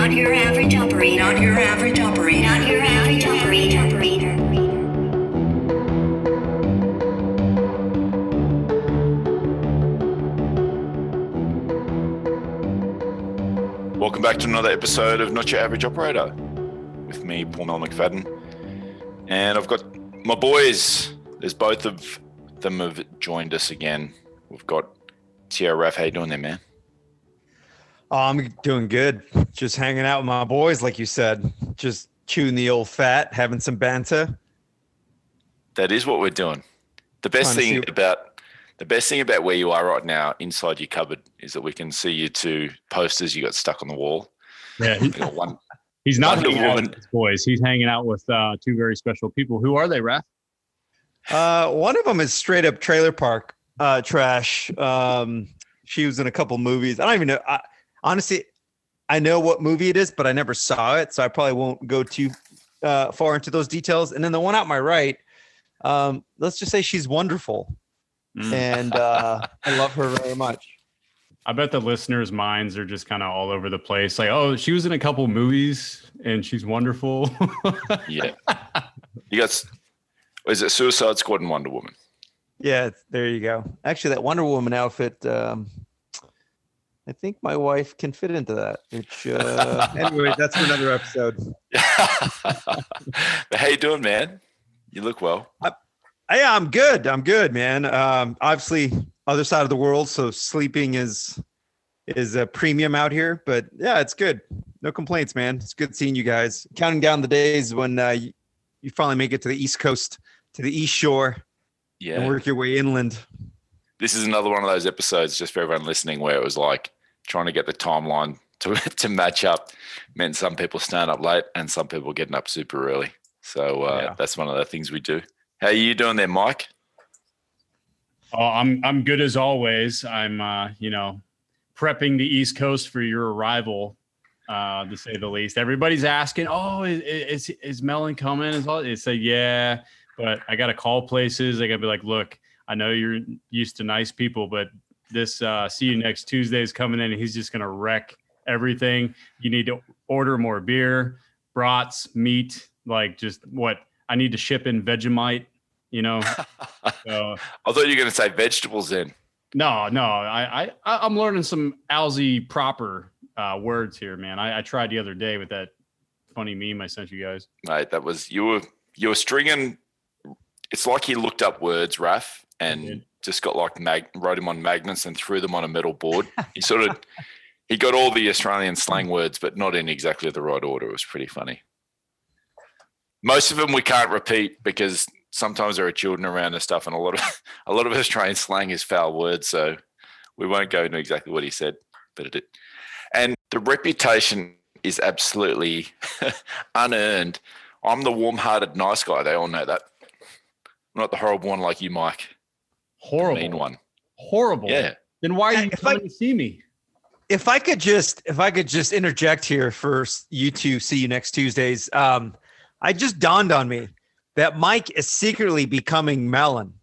Not your average operator. Not your average operator. Not your average operator. Welcome back to another episode of Not Your Average Operator with me, Paul Mel McFadden. And I've got my boys. There's both of them have joined us again. We've got Tierra Raf. How you doing there, man? Oh, I'm doing good. Just hanging out with my boys, like you said. Just chewing the old fat, having some banter. That is what we're doing. The best Trying thing see- about the best thing about where you are right now, inside your cupboard, is that we can see your two posters you got stuck on the wall. Yeah, he- one. he's not Wonder hanging out with his boys. He's hanging out with uh, two very special people. Who are they, Raph? Uh, one of them is straight up trailer park uh, trash. Um, she was in a couple movies. I don't even know. I, honestly, I know what movie it is, but I never saw it, so I probably won't go too uh, far into those details. And then the one out my right, um, let's just say she's wonderful, Mm. and uh, I love her very much. I bet the listeners' minds are just kind of all over the place. Like, oh, she was in a couple movies and she's wonderful. Yeah. You got. Is it Suicide Squad and Wonder Woman? Yeah, there you go. Actually, that Wonder Woman outfit, um, I think my wife can fit into that. Which, uh, anyway, that's for another episode. but how you doing, man? You look well. Yeah, I'm good. I'm good, man. Um, obviously, other side of the world, so sleeping is is a premium out here. But yeah, it's good. No complaints, man. It's good seeing you guys. Counting down the days when uh, you, you finally make it to the East Coast, to the East Shore, and work your way inland. This is another one of those episodes, just for everyone listening, where it was like trying to get the timeline to to match up meant some people stand up late and some people getting up super early. So uh, Yeah. that's one of the things we do. How are you doing there, Mike? oh, I'm I'm good as always. I'm uh, you know, prepping the East Coast for your arrival, uh, to say the least. Everybody's asking, oh, is is, is Melon coming? Is all it's a yeah, but I gotta call places. I gotta be like, look, I know you're used to nice people, but this uh, see you next Tuesday is coming in and he's just gonna wreck everything. You need to order more beer, brats, meat, like just what I need to ship in Vegemite, you know. so I thought you were going to say vegetables in. no, no, I, I I'm learning some Aussie proper uh, words here, man. I, I tried the other day with that funny meme I sent you guys. Mate, that was you were you were stringing. It's like he looked up words, Raf, and just got like mag, wrote them on magnets and threw them on a metal board. He sort of he got all the Australian slang words, but not in exactly the right order. It was pretty funny. Most of them we can't repeat because sometimes there are children around and stuff, and a lot of a lot of Australian slang is foul words, so we won't go into exactly what he said, but it did. And the reputation is absolutely unearned. I'm the warm-hearted, nice guy. They all know that. I'm not the horrible one like you, Mike. Horrible, Mean one. horrible. Yeah. Then why are you If I- to see me? if I could just if I could just interject here for you two see you next Tuesdays. Um, I just dawned on me that Mike is secretly becoming Melon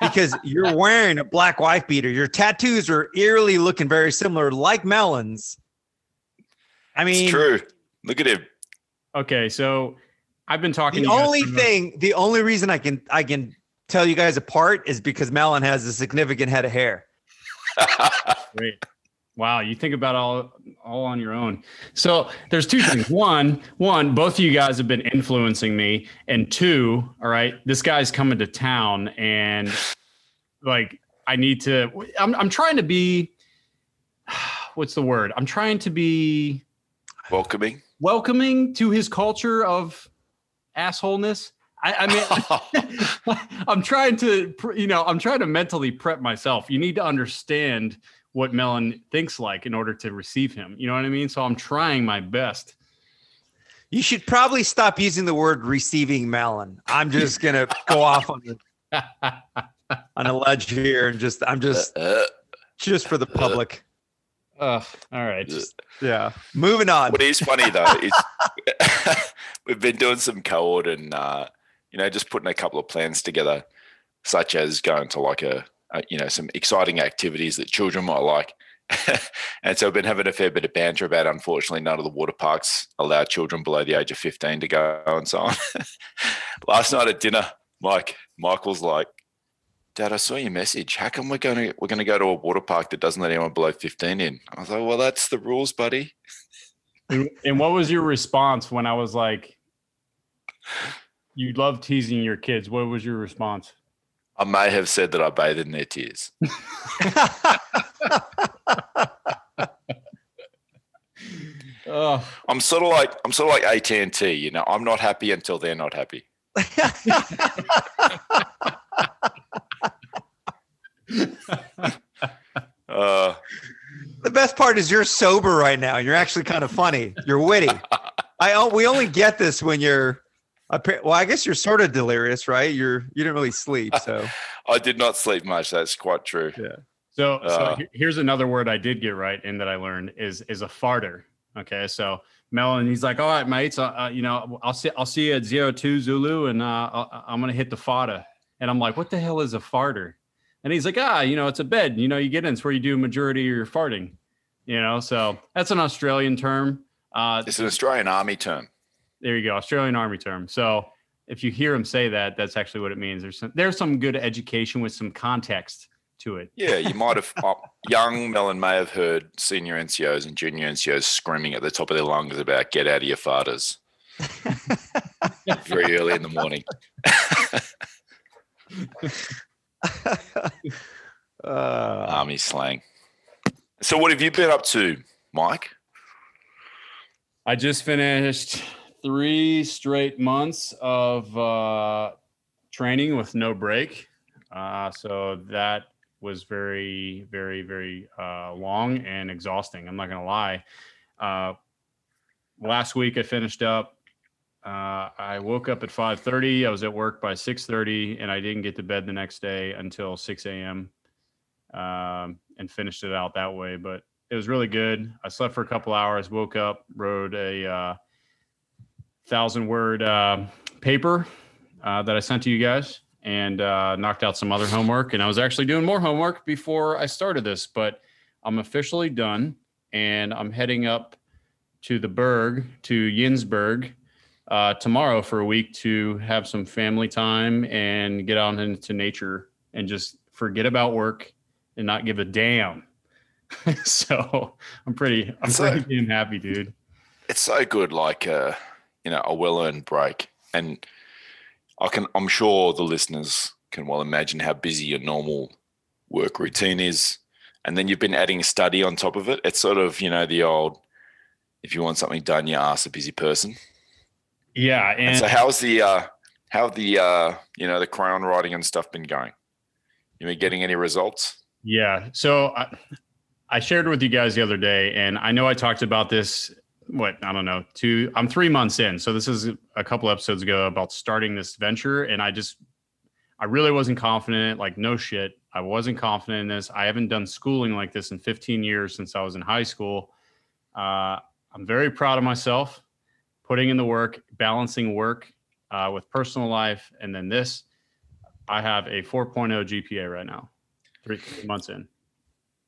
because you're wearing a black wife beater. Your tattoos are eerily looking very similar, like Melon's. I mean, It's true. Look at him. Okay, so I've been talking. the to only thing, the only reason I can I can tell you guys apart is because Melon has a significant head of hair. Great. Wow, you think about all all on your own. So there's two things. One, one, both of you guys have been influencing me, and two, all right, this guy's coming to town, and like I need to. I'm I'm trying to be. What's the word? I'm trying to be Welcoming. welcoming to his culture of assholeness. I, I mean, I'm trying to, you know, I'm trying to mentally prep myself. You need to understand what Melon thinks like in order to receive him. You know what I mean? So I'm trying my best. You should probably stop using the word receiving melon. I'm just gonna go off on the, on a ledge here and just I'm just Uh, just for the public. Ugh, all right. Just, Yeah. Moving on. what is funny though is we've been doing some co-ord and uh, you know just putting a couple of plans together, such as going to like a, a you know some exciting activities that children might like. and so I've been having a fair bit of banter about. Unfortunately, none of the water parks allow children below the age of fifteen to go and so on. Last night at dinner, Mike Michael's like, "Dad, I saw your message. How come we're going to we're to go to a water park that doesn't let anyone below fifteen in?" I was like, "Well, that's the rules, buddy." And what was your response when I was like, "You love teasing your kids"? What was your response? I may have said that I bathed in their tears. Oh, I'm sort of like I'm sort of like AT and T. You know, I'm not happy until they're not happy. Uh, the best part is you're sober right now. You're actually kind of funny. You're witty. I o- we only get this when you're. Appa- Well, I guess you're sort of delirious, right? You're you didn't really sleep, so I did not sleep much. That's quite true. So, so Uh. he- here's another word I did get right and that I learned is is a farter. Okay, so Melon, he's like, all right, mates, uh, uh, you know, I'll see I'll see you at zero two Zulu, and uh, I'll, I'm gonna hit the fada. And I'm like, what the hell is a farter? And he's like, ah, you know, it's a bed. You know, you get in. It's where you do majority of your farting. You know, so that's an Australian term. Uh, It's an Australian Army term. There you go, Australian Army term. So if you hear him say that, that's actually what it means. There's some, there's some good education with some context to it. Yeah, you might have. uh, young Melon may have heard senior NCOs and junior NCOs screaming at the top of their lungs about "Get out of your fathers" very early in the morning. uh, Army slang. So, what have you been up to, Mike? I just finished three straight months of uh, training with no break. Uh, so that was very, very, very uh, long and exhausting. I'm not going to lie. Uh, last week I finished up. Uh, I woke up at 5:30. I was at work by 6:30, and I didn't get to bed the next day until 6 a.m. Um, and finished it out that way. But it was really good. I slept for a couple hours, woke up, wrote a uh, thousand word uh, paper uh, that I sent to you guys, and uh, knocked out some other homework. And I was actually doing more homework before I started this, but I'm officially done, and I'm heading up to the Berg to Yinsburg uh, tomorrow for a week to have some family time and get out into nature and just forget about work and not give a damn. so I'm pretty, I'm So- pretty damn happy, dude. It's so good, like uh, you know, a well-earned break, and I can. I'm sure the listeners can well imagine how busy your normal work routine is, and then you've been adding study on top of it. It's sort of you know the old, if you want something done, you ask a busy person. Yeah, And and so, how's the uh, how the uh, you know the crown writing and stuff been going? You been getting any results? Yeah. So I, I shared with you guys the other day, and I know I talked about this. What I don't know. Two. I'm three months in, so this is a couple episodes ago about starting this venture, and I just, I really wasn't confident. Like no shit, I wasn't confident in this. I haven't done schooling like this in 15 years since I was in high school. Uh, I'm very proud of myself, putting in the work, balancing work uh, with personal life, and then this. I have a 4.0 GPA right now three, months in.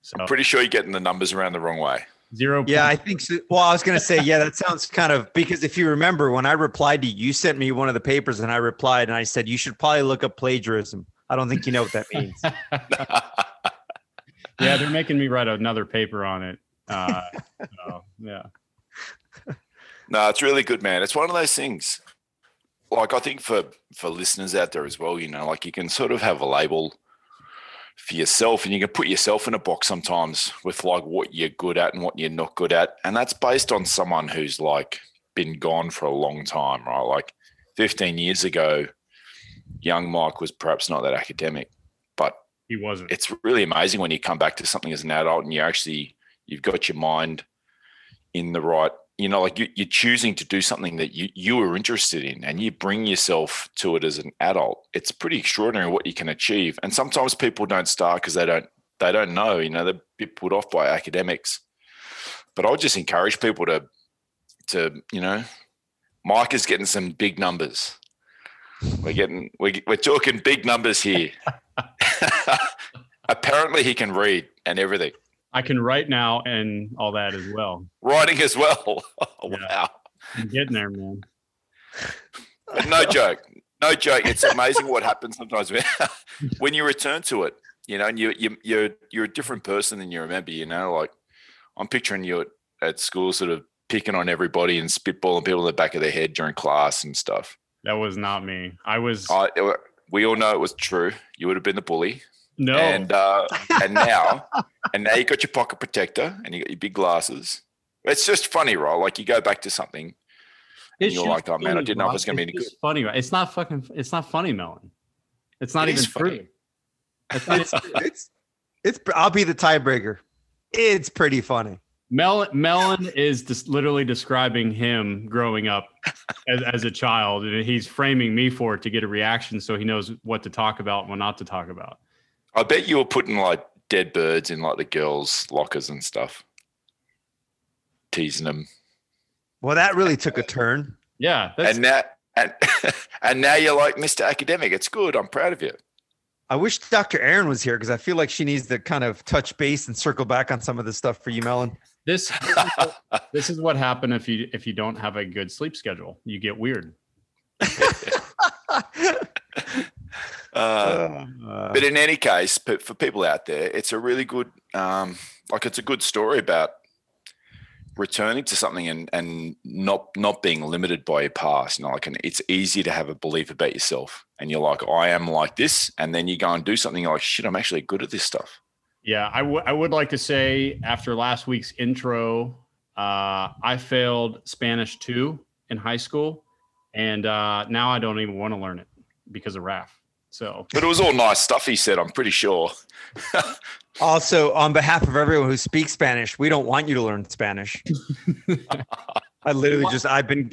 So I'm pretty sure you're getting the numbers around the wrong way. Zero. yeah, I think so. Well, I was going to say, yeah, that sounds kind of because if you remember when I replied to you, you sent me one of the papers and I replied and I said, you should probably look up plagiarism. I don't think you know what that means. yeah, they're making me write another paper on it. Uh, so, yeah. No, it's really good, man. It's one of those things. Like I think for for listeners out there as well, you know, like you can sort of have a label for yourself, and you can put yourself in a box sometimes with like what you're good at and what you're not good at, and that's based on someone who's like been gone for a long time, right? Like 15 years ago, young Mike was perhaps not that academic, but He wasn't. it's really amazing when you come back to something as an adult and you actually you've got your mind in the right you know like you, you're choosing to do something that you, you were interested in and you bring yourself to it as an adult it's pretty extraordinary what you can achieve. And sometimes people don't start because they don't they don't know you know they're bit put off by academics. But i would just encourage people to to you know mike is getting some big numbers. We're getting we're, we're talking big numbers here. Apparently he can read and everything I can write now and all that as well. Writing as well. Oh, Yeah. Wow. I'm getting there, man. No joke. No joke. It's amazing what happens sometimes when, when you return to it. You know, and you you you're you're a different person than you remember. You know, like I'm picturing you at, at school, sort of picking on everybody and spitballing people in the back of their head during class and stuff. That was not me. I was I, we all know it was true. You would have been the bully, no. and uh, and now and now you got your pocket protector and you got your big glasses. It's just funny, right? Like you go back to something. and It's you're like, oh man, I didn't know it was going to be any good. Funny, right? It's not fucking. It's not funny, Melon. It's not It even funny. true. It's It's it's it's. I'll be the tiebreaker. It's pretty funny. Melon, Melon is just literally describing him growing up as, as a child, and he's framing me for it to get a reaction, so he knows what to talk about and what not to talk about. I bet you were putting like dead birds in like the girls' lockers and stuff, teasing them. Well, that really took a turn. Yeah, that's and now and and now you're like Mr. Academic. It's good. I'm proud of you. I wish Dr. Aaron was here because I feel like she needs to kind of touch base and circle back on some of this stuff for you, Melon. this. This is, what, this is what happened if you if you don't have a good sleep schedule. You get weird. Uh, Uh, but in any case, for people out there, it's a really good, um, like it's a good story about returning to something and and not not being limited by your past. You know, like and it's easy to have a belief about yourself, and you're like, I am like this, and then you go and do something. You're like, shit, I'm actually good at this stuff. Yeah, I would I would like to say after last week's intro, uh, I failed Spanish two in high school, and uh, now I don't even want to learn it because of RAF. So But it was all nice stuff. He said, I'm pretty sure. also, on behalf of everyone who speaks Spanish, we don't want you to learn Spanish. I literally just I've been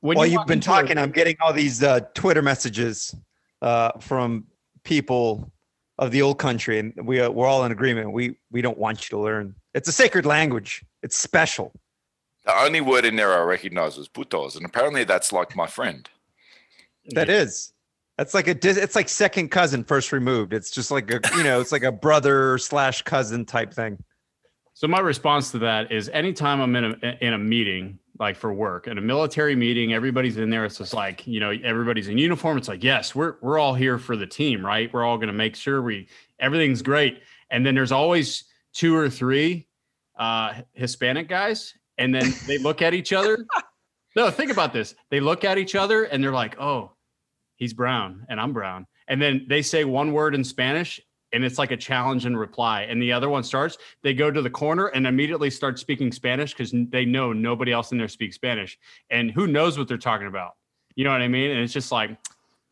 when while you you've been talking, I'm getting all these uh, Twitter messages uh, from people of the old country, and we uh, we're all in agreement. We we don't want you to learn. It's a sacred language. It's special. The only word in there I recognize was putos, and apparently that's like my friend. That is. That's like a it's like second cousin first removed. It's just like a you know it's like a brother slash cousin type thing. So my response to that is anytime I'm in a in a meeting, like for work, in a military meeting, everybody's in there. It's just like, you know, everybody's in uniform. It's like, yes, we're we're all here for the team, right? We're all gonna make sure we everything's great. And then there's always two or three uh Hispanic guys, and then they look at each other. No, think about this. They look at each other and they're like, oh, he's brown and I'm brown. And then they say one word in Spanish and it's like a challenge and reply. And the other one starts, they go to the corner and immediately start speaking Spanish because they know nobody else in there speaks Spanish. And who knows what they're talking about? You know what I mean? And it's just like,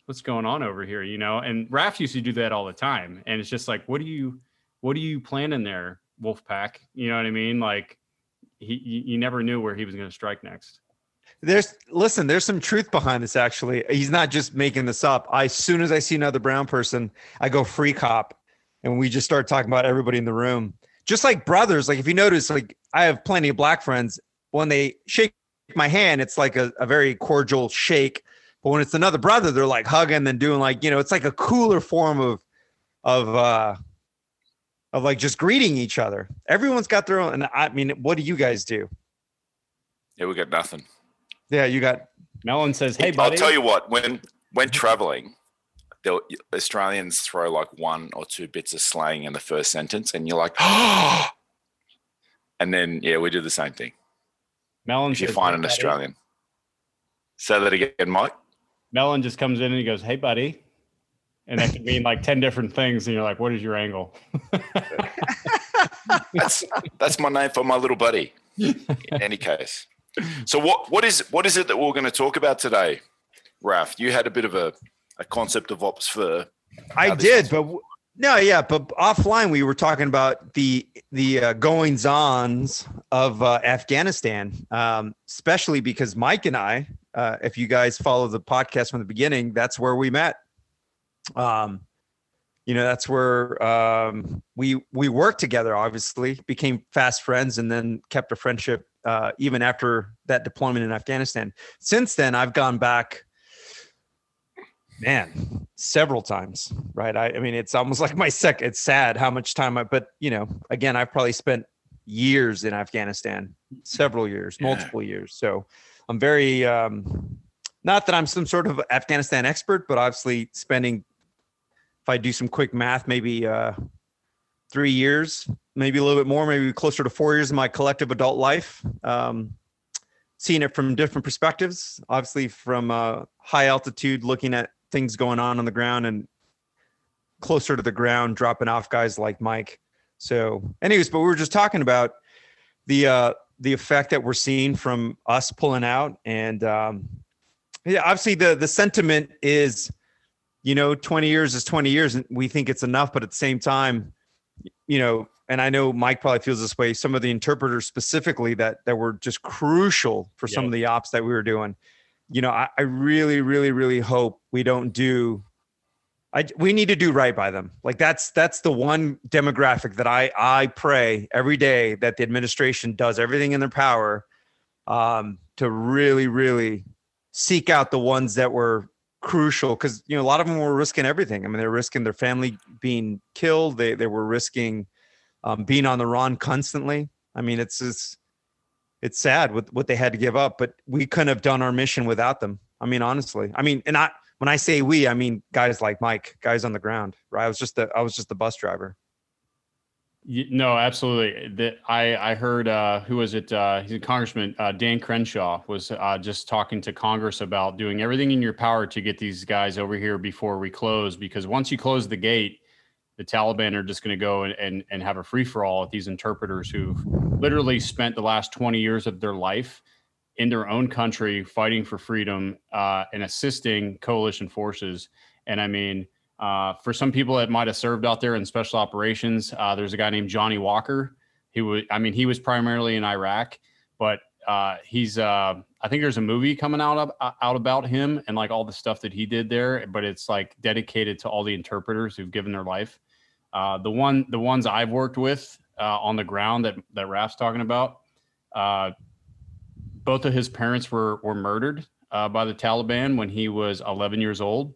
what's going on over here? You know, and Raph used to do that all the time. And it's just like, what do you what do you plan in there, Wolfpack? You know what I mean? Like he you, never knew where he was gonna strike next. There's listen, there's some truth behind this actually. He's not just making this up. I as soon as I see another brown person, I go free cop and we just start talking about everybody in the room. Just like brothers, like if you notice, like I have plenty of black friends. When they shake my hand, it's like a, a very cordial shake. But when it's another brother, they're like hugging and doing like, you know, it's like a cooler form of of uh of like just greeting each other. Everyone's got their own and I mean, what do you guys do? Yeah, we got nothing. Yeah, you got Melon says, Hey buddy. I'll tell you what, when when traveling, they'll, Australians throw like one or two bits of slang in the first sentence, and you're like, oh. And then, yeah, we do the same thing. Melon If you find "Hey, an buddy." Australian, say that again, Mike. Melon just comes in and he goes, Hey buddy. And that can mean like 10 different things. And you're like, what is your angle? That's that's my name for my little buddy. In any case, so what what is what is it that we're going to talk about today, Raf? You had a bit of a, a concept of ops for I did, but w- no, yeah, but offline we were talking about the the uh, goings ons of uh, Afghanistan, um, especially because Mike and I, uh, if you guys follow the podcast from the beginning, that's where we met. Um, you know, that's where um, we we worked together. Obviously, became fast friends, and then kept a friendship uh, even after that deployment in Afghanistan. Since then, I've gone back Man, several times, right? I, I mean, it's almost like my second. It's sad how much time I, but you know, again, I've probably spent years in Afghanistan, several years, Yeah. multiple years. So I'm very, um, not that I'm some sort of Afghanistan expert, but obviously spending, if I do some quick math, maybe uh, three years, maybe a little bit more, maybe closer to four years of my collective adult life. Um, seeing it from different perspectives, obviously from uh, high altitude, looking at things going on on the ground and closer to the ground, dropping off guys like Mike. So, anyways, but we were just talking about the uh, the effect that we're seeing from us pulling out, and um, yeah, obviously the the sentiment is, you know, twenty years is twenty years, and we think it's enough, but at the same time, you know, and I know Mike probably feels this way. Some of the interpreters specifically that that were just crucial for some of the ops that we were doing. You know, I, I really, really, really hope we don't do I we need to do right by them. Like that's that's the one demographic that I I pray every day that the administration does everything in their power um, to really really seek out the ones that were crucial because you know a lot of them were risking everything. I mean they're risking their family being killed. They they were risking um, being on the run constantly. I mean it's just it's sad what what they had to give up, but we couldn't have done our mission without them. I mean honestly. I mean and I when I say we, I mean guys like Mike, guys on the ground. Right? I was just the I was just the bus driver. No, absolutely. I I heard uh, who was it? Uh, he's a congressman. Uh, Dan Crenshaw was uh, just talking to Congress about doing everything in your power to get these guys over here before we close. Because once you close the gate, the Taliban are just going to go and, and and have a free for all with these interpreters who've literally spent the last twenty years of their life in their own country fighting for freedom uh, and assisting coalition forces. And I mean, uh, for some people that might have served out there in special operations, uh, there's a guy named Johnny Walker. He was, I mean, he was primarily in Iraq, but uh, he's, uh, I think there's a movie coming out of, out about him and like all the stuff that he did there. But it's like dedicated to all the interpreters who've given their life. Uh, the one, the ones I've worked with uh, on the ground that that Raf's talking about, uh, both of his parents were were murdered uh, by the Taliban when he was 11 years old,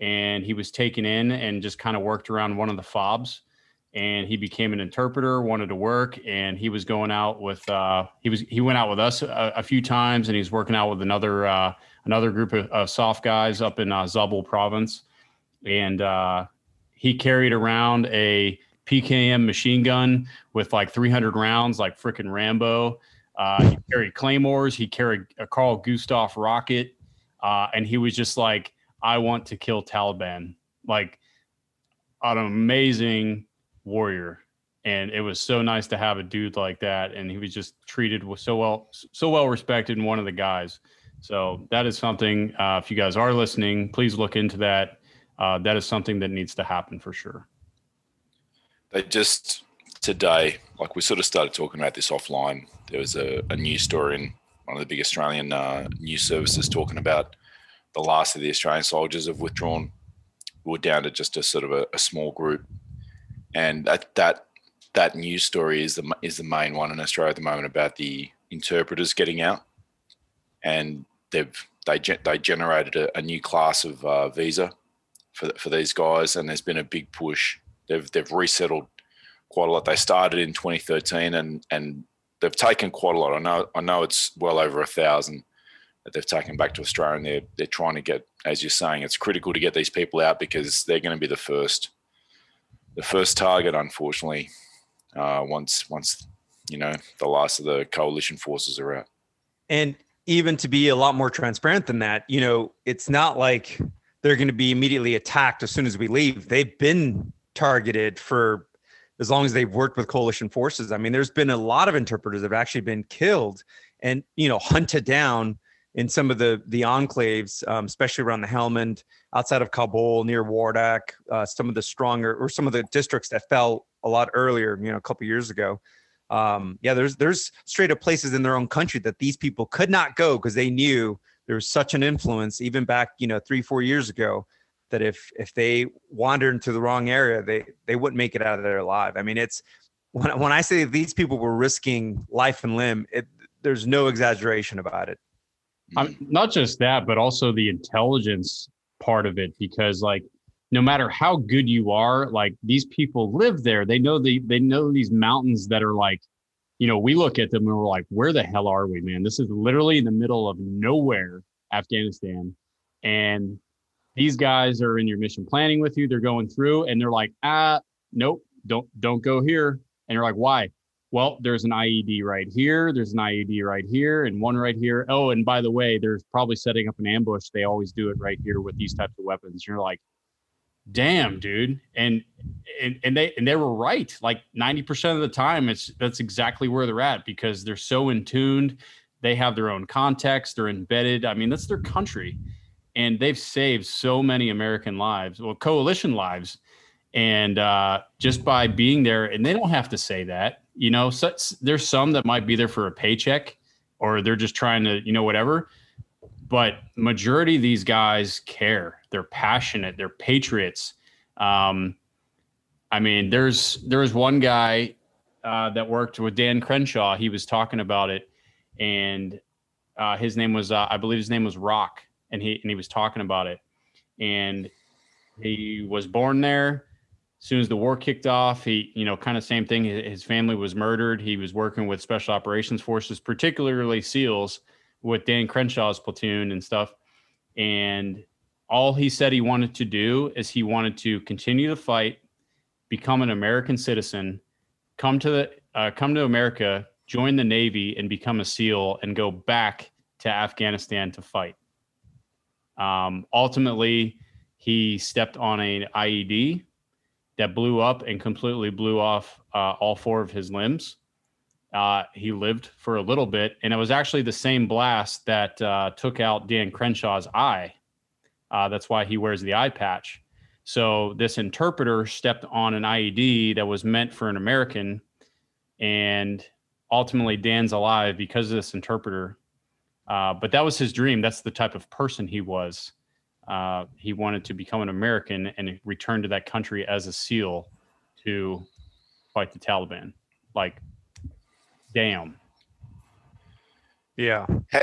and he was taken in and just kind of worked around one of the fobs, and he became an interpreter, wanted to work, and he was going out with uh, he was he went out with us a, a few times, and he's working out with another uh, another group of, of soft guys up in uh, Zabul province, and uh, he carried around a PKM machine gun with like 300 rounds, like freaking Rambo. Uh, he carried claymores. He carried a Carl Gustav rocket, uh, and he was just like, "I want to kill Taliban." Like an amazing warrior, and it was so nice to have a dude like that. And he was just treated with so well, so well respected, and one of the guys. So that is something. Uh, if you guys are listening, please look into that. Uh, that is something that needs to happen for sure. They just today, like we sort of started talking about this offline. There was a, a news story in one of the big Australian uh, news services talking about the last of the Australian soldiers have withdrawn. We're down to just a sort of a, a small group, and that that that news story is the is the main one in Australia at the moment about the interpreters getting out, and they've they they generated a, a new class of uh, visa for for these guys, and there's been a big push. They've they've resettled quite a lot. They started in 2013, and and they've taken quite a lot. I know I know it's well over a thousand that they've taken back to Australia, and they're they're trying to get, as you're saying, it's critical to get these people out because they're going to be the first the first target, unfortunately. Uh, once once you know the last of the coalition forces are out. And even to be a lot more transparent than that, you know, it's not like they're going to be immediately attacked as soon as we leave. They've been targeted for as long as they've worked with coalition forces. I mean, there's been a lot of interpreters that have actually been killed and you know hunted down in some of the the enclaves, um, especially around the Helmand, outside of Kabul, near Wardak, uh, some of the stronger or some of the districts that fell a lot earlier, you know, a couple years ago. Um, yeah, there's there's straight up places in their own country that these people could not go because they knew there was such an influence, even back you know three four years ago, that if if they wandered into the wrong area, they they wouldn't make it out of there alive. I mean, it's when when I say these people were risking life and limb, it, there's no exaggeration about it. I'm, not just that, but also the intelligence part of it because like no matter how good you are, like these people live there. They know the they know these mountains that are like, you know, we look at them and we're like, where the hell are we, man? This is literally in the middle of nowhere, Afghanistan. And these guys are in your mission planning with you. They're going through and they're like, ah, nope, don't don't go here. And you're like, why? Well, there's an IED right here. There's an IED right here, and one right here. Oh, and by the way, there's probably setting up an ambush. They always do it right here with these types of weapons. You're like, damn, dude. And and and they and they were right. Like 90% of the time, it's that's exactly where they're at because they're so in tuned. They have their own context. They're embedded. I mean, that's their country, and they've saved so many American lives, well, coalition lives and uh, just by being there and they don't have to say that you know so, there's some that might be there for a paycheck or they're just trying to you know whatever but majority of these guys care. They're passionate. They're patriots. Um, i mean there's there's one guy uh, that worked with dan crenshaw. He was talking about it and uh, his name was uh, i believe his name was rock and he and he was talking about it. And he was born there as soon as the war kicked off, he, you know, kind of same thing. His family was murdered. He was working with special operations forces, particularly SEALs, with Dan Crenshaw's platoon and stuff. And all he said he wanted to do is he wanted to continue the fight, become an American citizen, come to the uh, come to America, join the Navy, and become a SEAL, and go back to Afghanistan to fight. Um, ultimately, he stepped on an IED that blew up and completely blew off uh, all four of his limbs. Uh, he lived for a little bit, and it was actually the same blast that uh, took out Dan Crenshaw's eye. Uh, that's why he wears the eye patch. So this interpreter stepped on an IED that was meant for an American, and ultimately Dan's alive because of this interpreter. Uh, but that was his dream. That's the type of person he was. Uh, he wanted to become an American and return to that country as a SEAL to fight the Taliban. Like, damn. Yeah. How,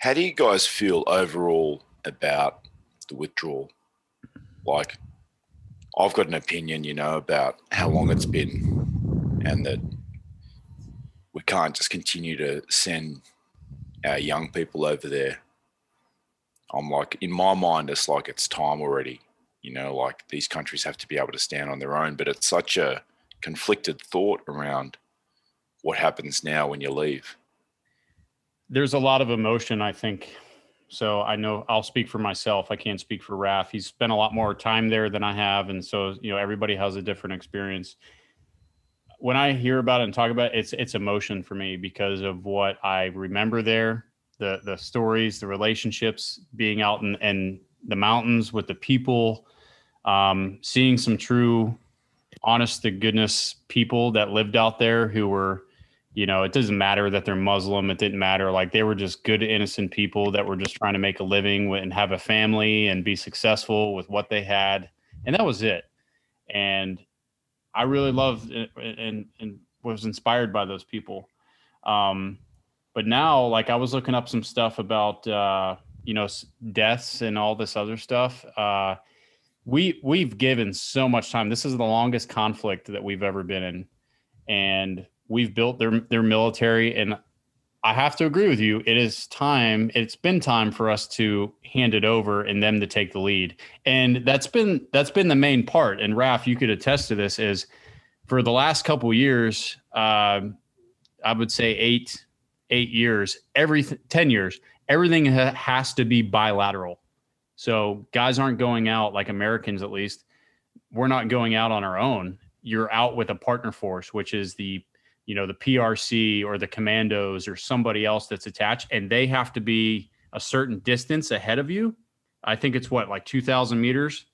how do you guys feel overall about the withdrawal? Like, I've got an opinion, you know, about how long it's been and that we can't just continue to send our young people over there I'm like, in my mind, it's like it's time already. You know, like these countries have to be able to stand on their own. But it's such a conflicted thought around what happens now when you leave. There's a lot of emotion, I think. So I know I'll speak for myself. I can't speak for Raf. He's spent a lot more time there than I have. And so, you know, everybody has a different experience. When I hear about it and talk about it, it's it's emotion for me because of what I remember there the the stories, the relationships, being out in, in the mountains with the people, um, seeing some true, honest to goodness people that lived out there who were, you know, it doesn't matter that they're Muslim. It didn't matter. Like they were just good, innocent people that were just trying to make a living and have a family and be successful with what they had, and that was it. And I really loved and and was inspired by those people. Um, but now like i was looking up some stuff about uh you know deaths and all this other stuff. Uh we we've given so much time. This is the longest conflict that we've ever been in. And we've built their their military. And i have to agree with you. It is time it's been time for us to hand it over and them to take the lead. And that's been that's been the main part. And raf you could attest to this is for the last couple years uh, i would say eight eight years, every 10 years, everything ha- has to be bilateral. So guys aren't going out like Americans, at least. We're not going out on our own. You're out with a partner force, which is the, you know, the PRC or the commandos or somebody else that's attached, and they have to be a certain distance ahead of you. I think it's what, like 2,000 meters.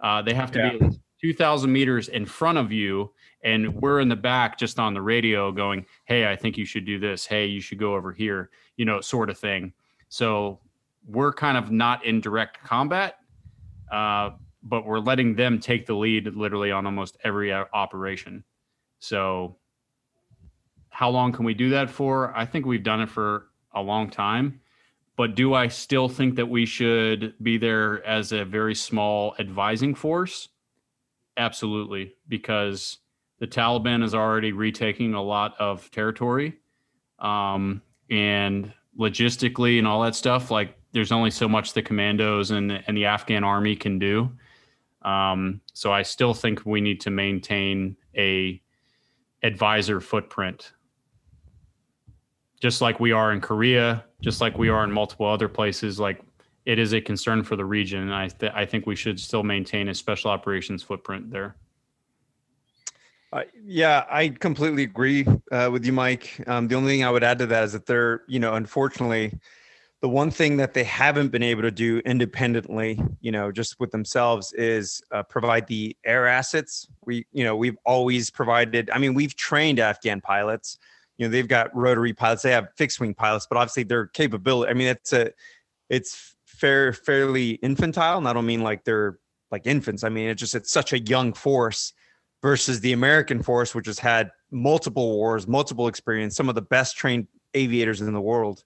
Uh, they have to yeah. be 2,000 meters in front of you and we're in the back just on the radio going hey i think you should do this. Hey you should go over here you know sort of thing. So we're kind of not in direct combat uh, but we're letting them take the lead literally on almost every uh, operation. So how long can we do that for? I think we've done it for a long time but do I still think that we should be there as a very small advising force? Absolutely, because the Taliban is already retaking a lot of territory. Um, and logistically and all that stuff, like there's only so much the commandos and, and the Afghan army can do. Um, so I still think we need to maintain a advisor footprint, just like we are in Korea, just like we are in multiple other places. Like it is a concern for the region, and I th- I think we should still maintain a special operations footprint there. Uh, yeah, I completely agree uh, with you, Mike. Um, the only thing I would add to that is that they're, you know, unfortunately, the one thing that they haven't been able to do independently, you know, just with themselves is uh, provide the air assets. We, you know, we've always provided. I mean, we've trained Afghan pilots. You know, they've got rotary pilots. They have fixed wing pilots, but obviously their capability. I mean, it's a, it's fair, fairly infantile. And I don't mean like they're like infants. I mean, it's just it's such a young force versus the American force, which has had multiple wars, multiple experience, some of the best trained aviators in the world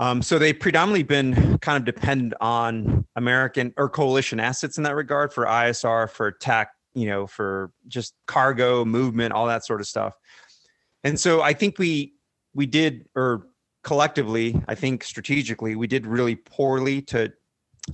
um, so they've predominantly been kind of dependent on American or coalition assets in that regard for ISR, for TAC, you know, for just cargo movement, all that sort of stuff. And so I think we we did, or collectively, I think strategically, we did really poorly to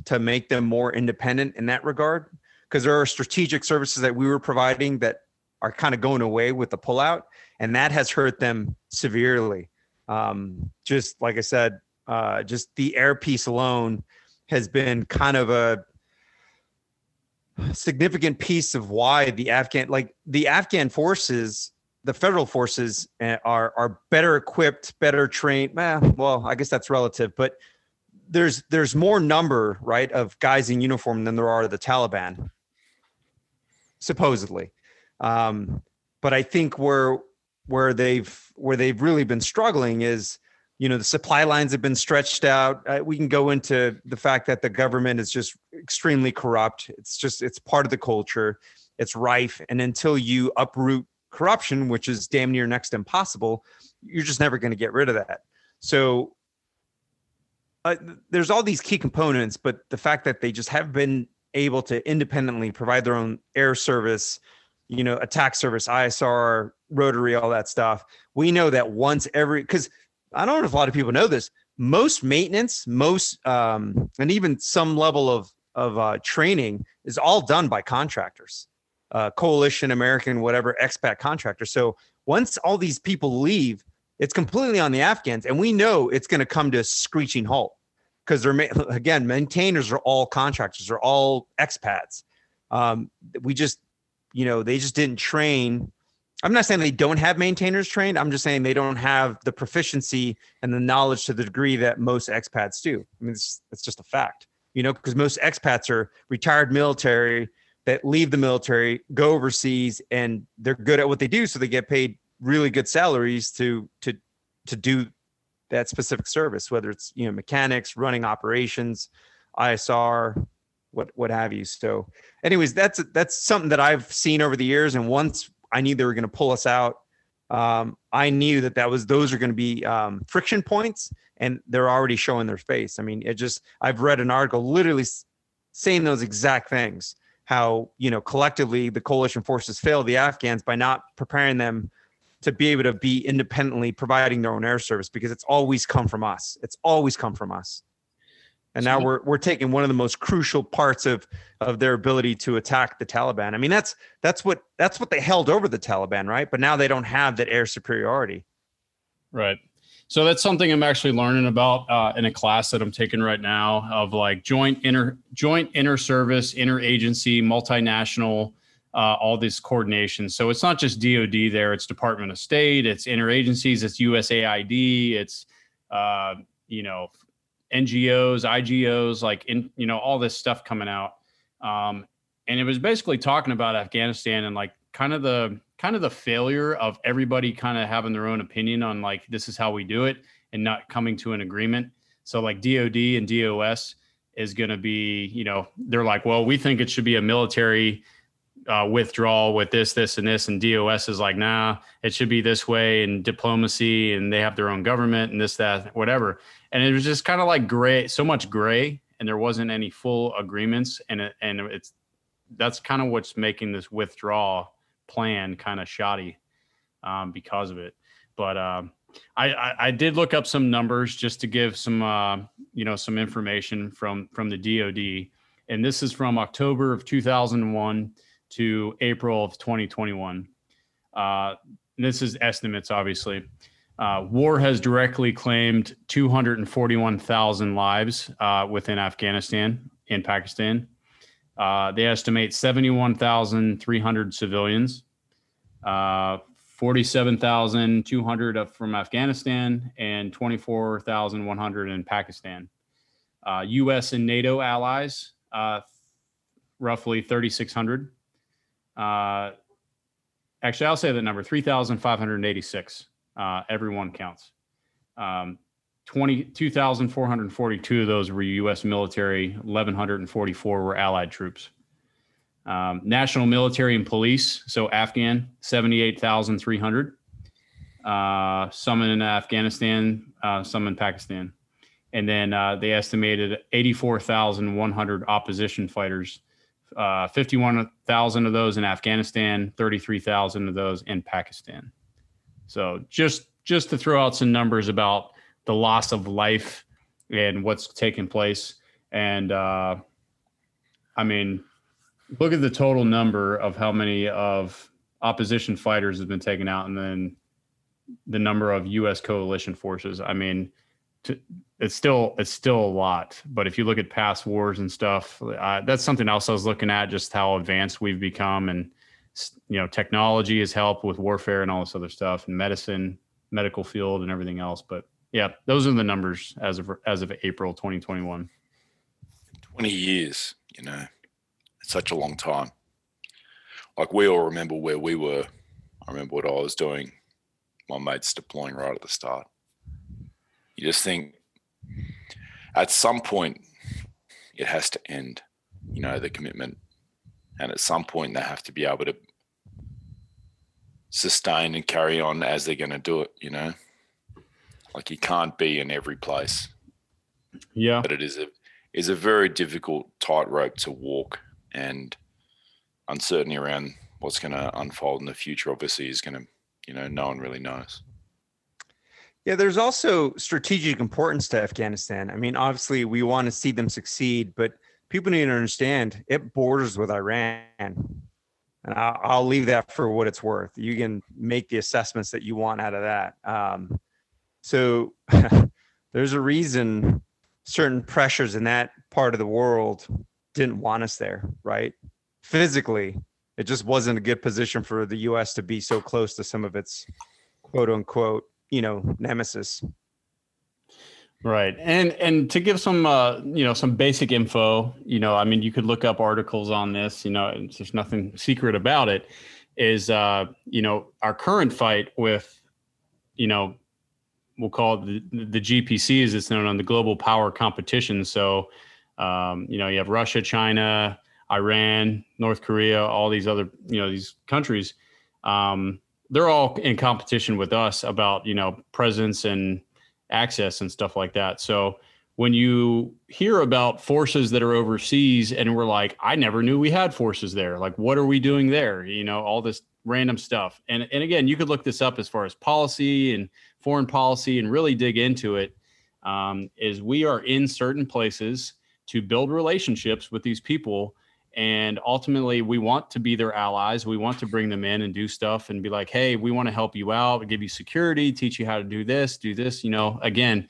to make them more independent in that regard, because there are strategic services that we were providing that are kind of going away with the pullout, and that has hurt them severely. Um, just like I said, uh, just the air piece alone has been kind of a significant piece of why the Afghan, like the Afghan forces, the federal forces eh, are are better equipped, better trained. Eh, well, I guess that's relative, but there's there's more number right of guys in uniform than there are the Taliban, supposedly. Um, but I think where where they've where they've really been struggling is you know the supply lines have been stretched out uh, we can go into the fact that the government is just extremely corrupt it's just it's part of the culture it's rife and until you uproot corruption which is damn near next impossible you're just never going to get rid of that so uh, there's all these key components but the fact that they just have been able to independently provide their own air service you know attack service isr rotary all that stuff we know that once every because I don't know if a lot of people know this. Most maintenance, most um, and even some level of of uh, training is all done by contractors, uh, coalition, American, whatever expat contractor. So once all these people leave, it's completely on the Afghans, and we know it's going to come to a screeching halt because they're again maintainers are all contractors, are all expats. Um, we just, you know, they just didn't train I'm not saying they don't have maintainers trained. I'm just saying they don't have the proficiency and the knowledge to the degree that most expats do. I mean, it's, it's just a fact, you know, because most expats are retired military that leave the military, go overseas, and they're good at what they do, so they get paid really good salaries to to to do that specific service, whether it's you know mechanics, running operations, ISR, what what have you. So, anyways, that's that's something that I've seen over the years, and once I knew they were going to pull us out. Um, I knew that that was those are going to be um, friction points, and they're already showing their face. I mean, it just I've read an article literally saying those exact things. How you know collectively the coalition forces failed the Afghans by not preparing them to be able to be independently providing their own air service because it's always come from us. It's always come from us and now we're we're taking one of the most crucial parts of of their ability to attack the Taliban. I mean, that's that's what that's what they held over the Taliban, right? But now they don't have that air superiority. Right. So that's something I'm actually learning about uh, in a class that I'm taking right now of like joint inter joint inter service, interagency, multinational, uh, all this coordination. So it's not just DoD there; it's Department of State, it's interagencies, it's USAID, it's uh, you know NGOs, IGOs, like in you know all this stuff coming out, um, and it was basically talking about Afghanistan and like kind of the kind of the failure of everybody kind of having their own opinion on like this is how we do it and not coming to an agreement. So like DOD and DOS is going to be, you know, they're like, well, we think it should be a military uh, withdrawal with this, this, and this, and DOS is like, nah, it should be this way, and diplomacy, and they have their own government, and this, that, whatever. And it was just kind of like gray, so much gray, and there wasn't any full agreements, and it, and it's that's kind of what's making this withdrawal plan kind of shoddy um, because of it. But um, I, I, I did look up some numbers just to give some uh, you know some information from from the DoD, and this is from October of 2001 to April of 2021. Uh, this is estimates, obviously. Uh, war has directly claimed 241,000 lives uh, within Afghanistan and Pakistan. Uh, they estimate 71,300 civilians, uh, 47,200 from Afghanistan, and 24,100 in Pakistan. U.S. Uh, and NATO allies, uh, roughly 3,600. Uh, actually, I'll say the number 3,586. everyone counts. Um, 20, 2,442 of those were U.S. military, 1,144 were Allied troops. Um, national military and police, so Afghan, 78,300. Uh, some in Afghanistan, uh, some in Pakistan. And then uh, they estimated 84,100 opposition fighters, uh, 51,000 of those in Afghanistan, 33,000 of those in Pakistan. So just just to throw out some numbers about the loss of life and what's taken place. And uh, I mean, look at the total number of how many of opposition fighters have been taken out, and then the number of U.S. coalition forces. I mean, to, it's still it's still a lot. But if you look at past wars and stuff, uh, that's something else I was looking at. Just how advanced we've become, and you know, technology has helped with warfare and all this other stuff, and medicine, medical field, and everything else. But yeah, those are the numbers as of as of April 2021. 20 years, you know, it's such a long time. Like we all remember where we were. I remember what I was doing. My mates deploying right at the start. You just think at some point it has to end, you know, the commitment. And at some point they have to be able to sustain and carry on as they're going to do it, you know. Like you can't be in every place. Yeah. But it is a is a very difficult tightrope to walk and uncertainty around what's going to unfold in the future obviously is going to you know no one really knows. Yeah there's also strategic importance to afghanistan. I mean obviously we want to see them succeed but people need to understand it borders with iran. And i'll, I'll leave that for what it's worth. You can make the assessments that you want out of that. Um, so there's a reason certain pressures in that part of the world didn't want us there, right? Physically, it just wasn't a good position for the US to be so close to some of its quote unquote, you know, nemesis. Right. And and to give some uh, you know, some basic info, you know, I mean you could look up articles on this, you know, there's nothing secret about it is uh, you know, our current fight with you know, we'll call it the, the GPC as it's known on the global power competition. So, um, you know, you have Russia, China, Iran, North Korea, all these other, you know, these countries. Um, they're all in competition with us about, you know, presence and access and stuff like that. So when you hear about forces that are overseas and we're like, I never knew we had forces there. Like, what are we doing there? You know, all this random stuff. And and again, you could look this up as far as policy and foreign policy and really dig into it. Um, is we are in certain places to build relationships with these people and ultimately we want to be their allies we want to bring them in and do stuff and be like hey we want to help you out give you security teach you how to do this do this you know again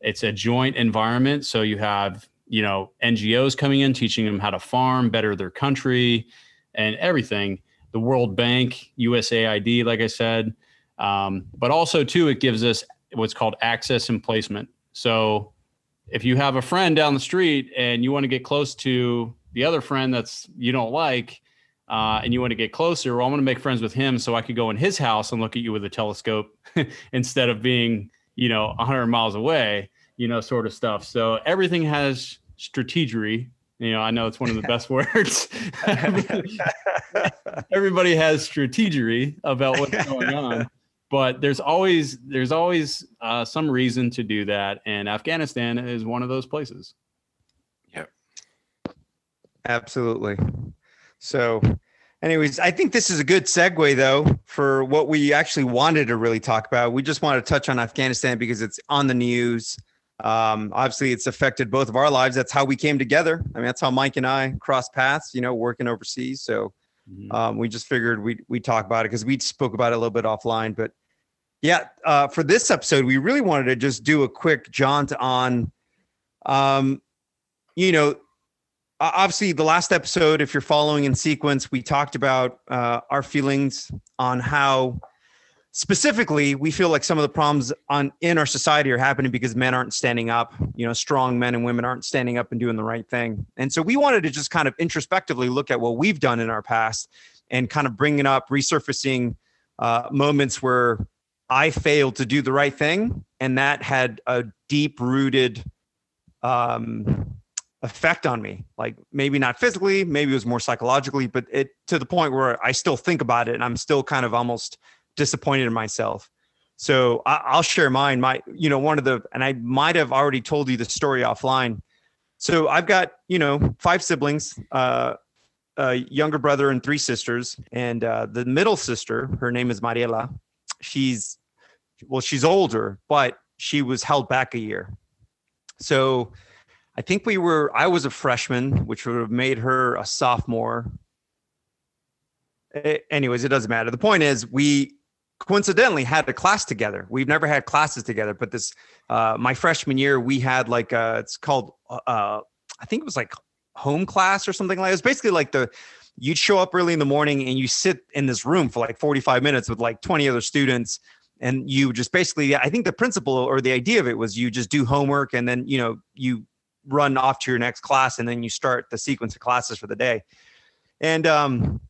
it's a joint environment so you have you know ngos coming in teaching them how to farm better their country and everything the World Bank, USAID, like I said. Um, but also, too, it gives us what's called access and placement. So if you have a friend down the street and you want to get close to the other friend that's you don't like, uh, and you want to get closer, well, I'm going to make friends with him so I could go in his house and look at you with a telescope instead of being, you know, 100 miles away, you know, sort of stuff. So everything has strategery You know, I know it's one of the best words. Everybody has strategery about what's going on, but there's always there's always uh, some reason to do that, and Afghanistan is one of those places. Yeah. Absolutely. So, anyways, I think this is a good segue though for what we actually wanted to really talk about. We just wanted to touch on Afghanistan because it's on the news. Um, obviously, it's affected both of our lives. That's how we came together. I mean, that's how Mike and I crossed paths. You know, working overseas. So um, we just figured we we talk about it because we spoke about it a little bit offline. But yeah, uh, for this episode, we really wanted to just do a quick jaunt on, um, you know, obviously the last episode if you're following in sequence we talked about uh, our feelings on how specifically we feel like some of the problems on in our society are happening because men aren't standing up. You know strong men and women aren't standing up and doing the right thing. And so we wanted to just kind of introspectively look at what we've done in our past and kind of bringing up resurfacing uh, moments where i failed to do the right thing and that had a deep rooted um, effect on me. Like maybe not physically maybe it was more psychologically but it to the point where i still think about it and i'm still kind of almost disappointed in myself. So I, i'll share mine. My you know one of the and i might have already told you the story offline. So i've got you know five siblings uh a younger brother and three sisters. And uh the middle sister her name is mariela. She's well she's older but she was held back a year. So I think we were, I was a freshman, which would have made her a sophomore. Eh, anyways, it doesn't matter. The point is, we coincidentally had a class together. We've never had classes together, but this, uh, my freshman year, we had like, uh, it's called, uh, uh, I think it was like home class or something like It was basically like the, you'd show up early in the morning and you sit in this room for like 45 minutes with like 20 other students and you just basically i think the principle or the idea of it was you just do homework and then you know you run off to your next class and then you start the sequence of classes for the day and um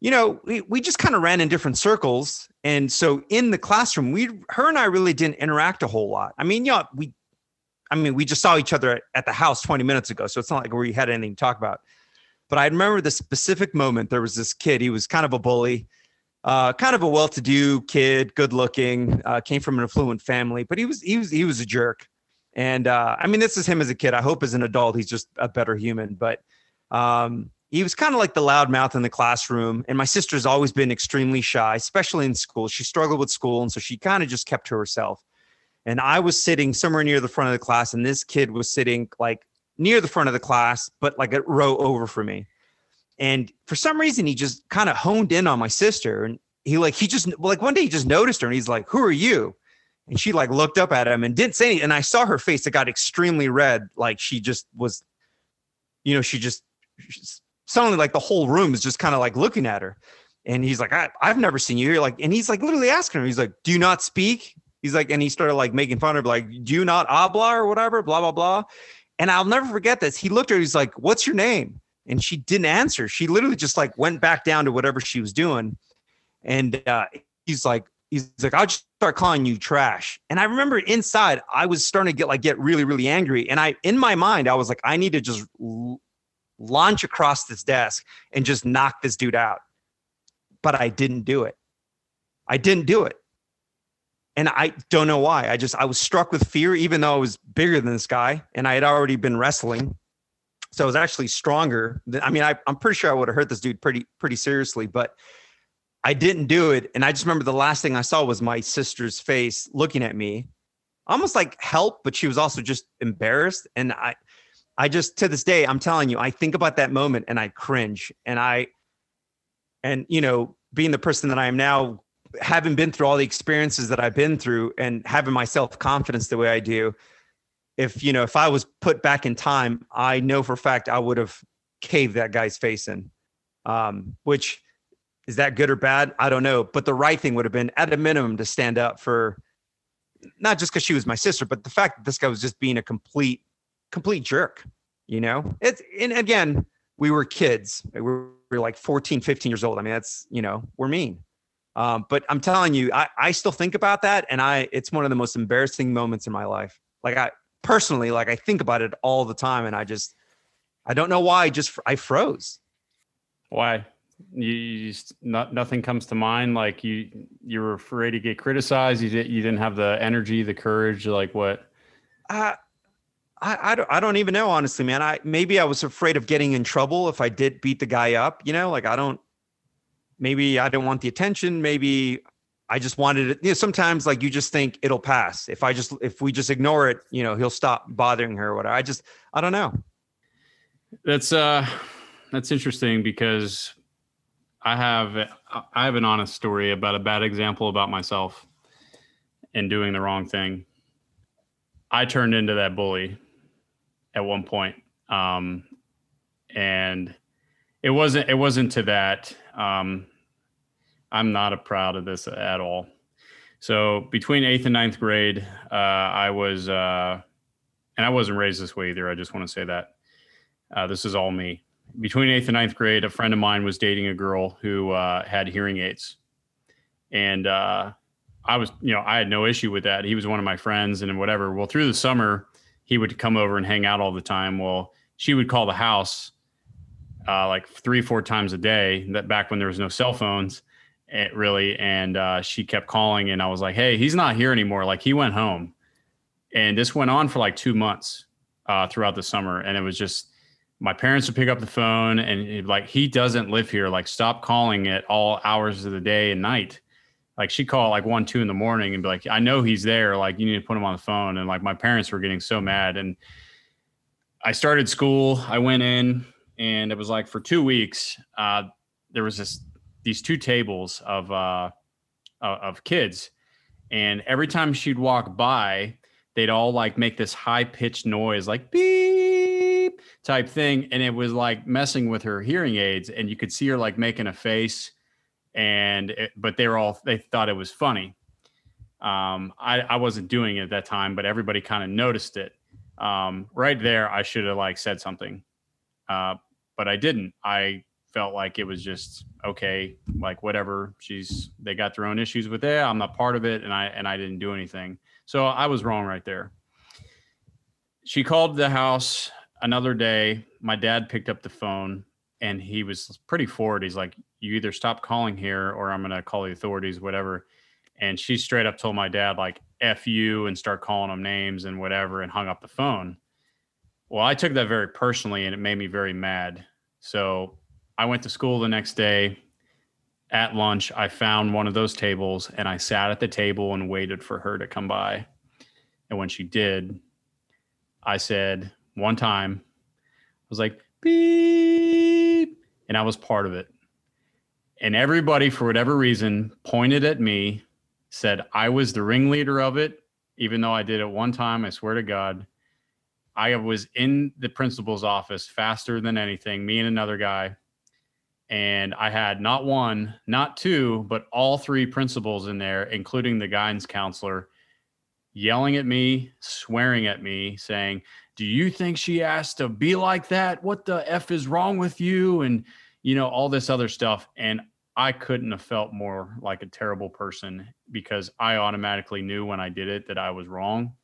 you know we, we just kind of ran in different circles and so in the classroom we her and i really didn't interact a whole lot i mean yeah we i mean we just saw each other at the house 20 minutes ago so it's not like we had anything to talk about but i remember the specific moment there was this kid he was kind of a bully uh, kind of a well-to-do kid good looking uh, came from an affluent family but he was he was he was a jerk and uh, I mean, this is him as a kid. I hope as an adult, he's just a better human. But um, he was kind of like the loudmouth in the classroom. And my sister's always been extremely shy, especially in school. She struggled with school. And so she kind of just kept to herself. And I was sitting somewhere near the front of the class, and this kid was sitting like near the front of the class, but like a row over from me. And for some reason, he just kind of honed in on my sister. And he like, he just like one day he just noticed her and he's like, Who are you? and she like looked up at him and didn't say anything. And I saw her face; it got extremely red, like she just was, you know, she just suddenly like the whole room is just kind of like looking at her. And he's like, I, have never seen you here. Like, and he's like literally asking her, he's like, Do you not speak? He's like, and he started like making fun of her, like, Do you not habla or whatever, blah, blah, blah. And I'll never forget this. He looked at her, he's like, What's your name? And she didn't answer. She literally just like went back down to whatever she was doing. And uh, he's like, he's like, I'll just start calling you trash. And I remember inside, I was starting to get like get really, really angry. And I, in my mind, I was like, I need to just launch across this desk and just knock this dude out. But I didn't do it. I didn't do it. And I don't know why. I just I was struck with fear, even though I was bigger than this guy, and I had already been wrestling. So I was actually stronger. Than, I mean, I, I'm pretty sure I would have hurt this dude pretty pretty seriously, but I didn't do it. And I just remember the last thing I saw was my sister's face looking at me, almost like help, but she was also just embarrassed. And I, I just to this day, I'm telling you, I think about that moment and I cringe. And I, and you know, being the person that I am now, having been through all the experiences that I've been through and having my self confidence the way I do, if you know, if I was put back in time, I know for a fact I would have caved that guy's face in. Um, which is that good or bad? I don't know. But the right thing would have been, at a minimum, to stand up for not just because she was my sister, but the fact that this guy was just being a complete, complete jerk. You know, it's and again, we were kids. We were, we were like 14, 15 years old. I mean, that's you know, we're mean. Um, but I'm telling you, I, I still think about that, and I it's one of the most embarrassing moments in my life. Like I personally, like I think about it all the time, and I just I don't know why. I just I froze. Why? You, you just not nothing comes to mind. Like you you were afraid to get criticized. You did you didn't have the energy, the courage. Like what? I, I, I don't, I don't even know, honestly, man. I maybe I was afraid of getting in trouble if I did beat the guy up. You know, like I don't. Maybe I don't want the attention. Maybe I just wanted it. You know, sometimes like you just think it'll pass. If I just if we just ignore it, you know, he'll stop bothering her or whatever. I just I don't know. That's uh that's interesting because I have I have an honest story about a bad example about myself and doing the wrong thing. I turned into that bully at one point. Um and it wasn't it wasn't to that um I'm not a proud of this at all. So between eighth and ninth grade, uh, I was, uh, and I wasn't raised this way either. I just want to say that uh, this is all me. Between eighth and ninth grade, a friend of mine was dating a girl who uh, had hearing aids, and uh, I was, you know, I had no issue with that. He was one of my friends, and whatever. Well, through the summer, he would come over and hang out all the time. Well, she would call the house uh, like three, four times a day. That back when there was no cell phones it really. And uh, she kept calling and i was like hey he's not here anymore. Like he went home. And this went on for like two months uh, throughout the summer. And it was just my parents would pick up the phone and like he doesn't live here. Like stop calling at all hours of the day and night like she called like one two in the morning and be like i know he's there. Like you need to put him on the phone. And like my parents were getting so mad. And i started school. I went in and it was like for two weeks uh, there was this these two tables of uh, of kids, and every time she'd walk by, they'd all like make this high pitched noise, like beep type thing, and it was like messing with her hearing aids, and you could see her like making a face, and it, but they were all they thought it was funny. Um, I, I wasn't doing it at that time, but everybody kind of noticed it. Um, right there, I should have like said something, uh, but I didn't. I felt like it was just okay, like whatever. She's they got their own issues with it. I'm not part of it, and I and I didn't do anything. So I was wrong right there. She called the house another day. My dad picked up the phone and he was pretty forward. He's like, "You either stop calling here, or I'm gonna call the authorities, whatever." And she straight up told my dad like "f you" and start calling them names and whatever, and hung up the phone. Well, I took that very personally, and it made me very mad. So I went to school the next day. At lunch, I found one of those tables and I sat at the table and waited for her to come by. And when she did, I said one time, I was like, beep, and I was part of it. And everybody, for whatever reason, pointed at me, said I was the ringleader of it, even though I did it one time. I swear to God. I was in the principal's office faster than anything, me and another guy and I had not one, not two, but all three principals in there, including the guidance counselor, yelling at me, swearing at me, saying, Do you think she asked to be like that? What the F is wrong with you? And, you know, all this other stuff. And I couldn't have felt more like a terrible person because I automatically knew when I did it that I was wrong.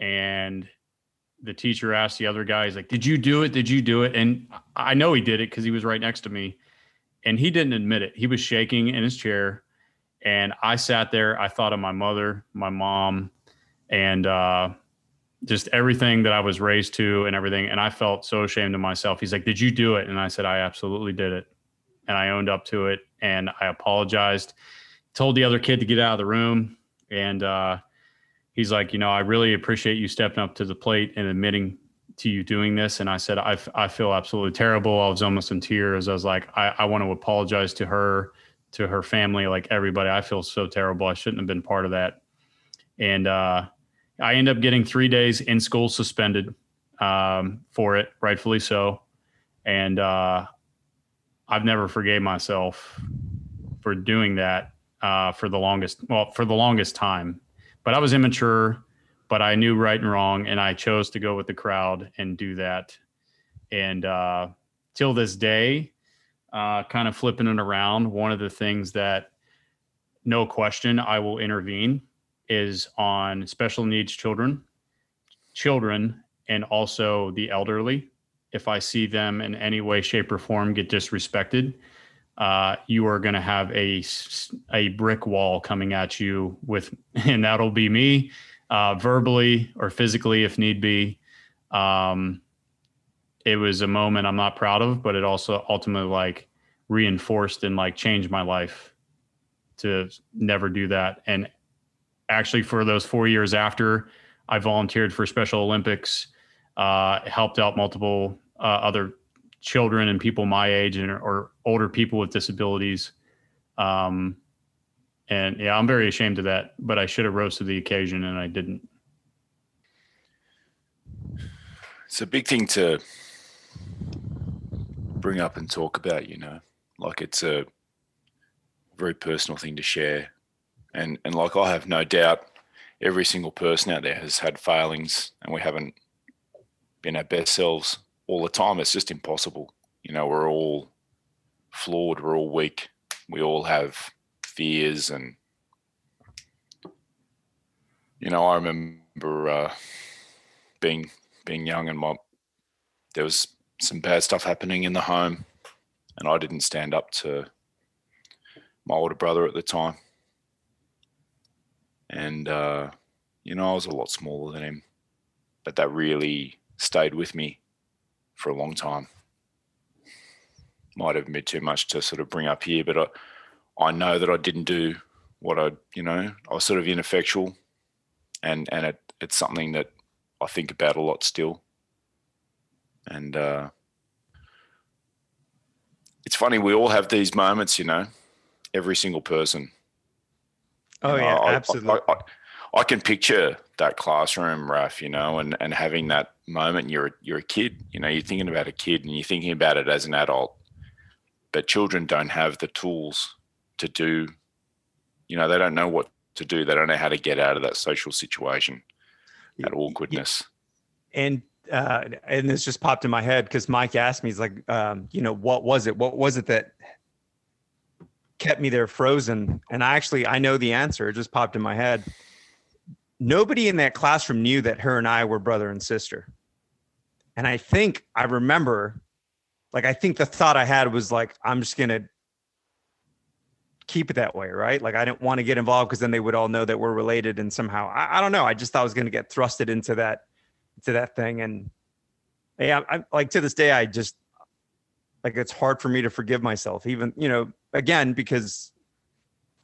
And the teacher asked the other guy, he's like, Did you do it? Did you do it? And I know he did it because he was right next to me. And he didn't admit it. He was shaking in his chair. And I sat there. I thought of my mother, my mom, and uh, just everything that I was raised to and everything. And I felt so ashamed of myself. He's like, Did you do it? And I said, I absolutely did it. And I owned up to it. And I apologized, told the other kid to get out of the room. And, uh, he's like, you know, I really appreciate you stepping up to the plate and admitting to you doing this. And I said, I, I feel absolutely terrible. I was almost in tears. I was like, I, I want to apologize to her, to her family, like everybody. I feel so terrible. I shouldn't have been part of that. And uh, I end up getting three days in school suspended um, for it, rightfully so. And uh, I've never forgave myself for doing that uh, for the longest, well, for the longest time but I was immature, but I knew right and wrong, and I chose to go with the crowd and do that. And uh, till this day, uh, kind of flipping it around, one of the things that, no question, I will intervene is on special needs children, children, and also the elderly. if I see them in any way, shape, or form get disrespected, uh, you are going to have a a brick wall coming at you with, and that'll be me, uh, verbally or physically if need be. Um, it was a moment I'm not proud of, but it also ultimately like reinforced and like changed my life to never do that. And actually, for those four years after, I volunteered for Special Olympics, uh, helped out multiple uh, other children and people my age and or older people with disabilities. Um, and yeah, I'm very ashamed of that, but I should have rose to the occasion and I didn't. It's a big thing to bring up and talk about, you know, like it's a very personal thing to share. And, and like I have no doubt every single person out there has had failings and we haven't been our best selves all the time. It's just impossible. You know, we're all flawed, we're all weak, we all have fears and you know, I remember uh, being being young and my there was some bad stuff happening in the home and I didn't stand up to my older brother at the time. And uh, you know, I was a lot smaller than him. But that really stayed with me for a long time. Might have been too much to sort of bring up here, but I, I know that I didn't do what I, you know, I was sort of ineffectual, and and it, it's something that I think about a lot still. And uh, it's funny, we all have these moments, you know, every single person. Oh You know, yeah, I- I- absolutely. I, I can picture that classroom, Raf, you know, and, and having that moment. You're you're a kid, you know, you're thinking about a kid and you're thinking about it as an adult. But children don't have the tools to do, you know, they don't know what to do. They don't know how to get out of that social situation, that awkwardness. and uh, and this just popped in my head because Mike asked me, he's like, um, you know, what was it? What was it that kept me there frozen? And I actually I know the answer. It just popped in my head. Nobody in that classroom knew that her and I were brother and sister. And I think I remember, like, I think the thought I had was like, I'm just gonna keep it that way, right? Like, I didn't want to get involved because then they would all know that we're related and somehow I, I don't know. I just thought I was gonna get thrusted into that to that thing. And yeah i'm like to this day i just like it's hard for me to forgive myself even you know again because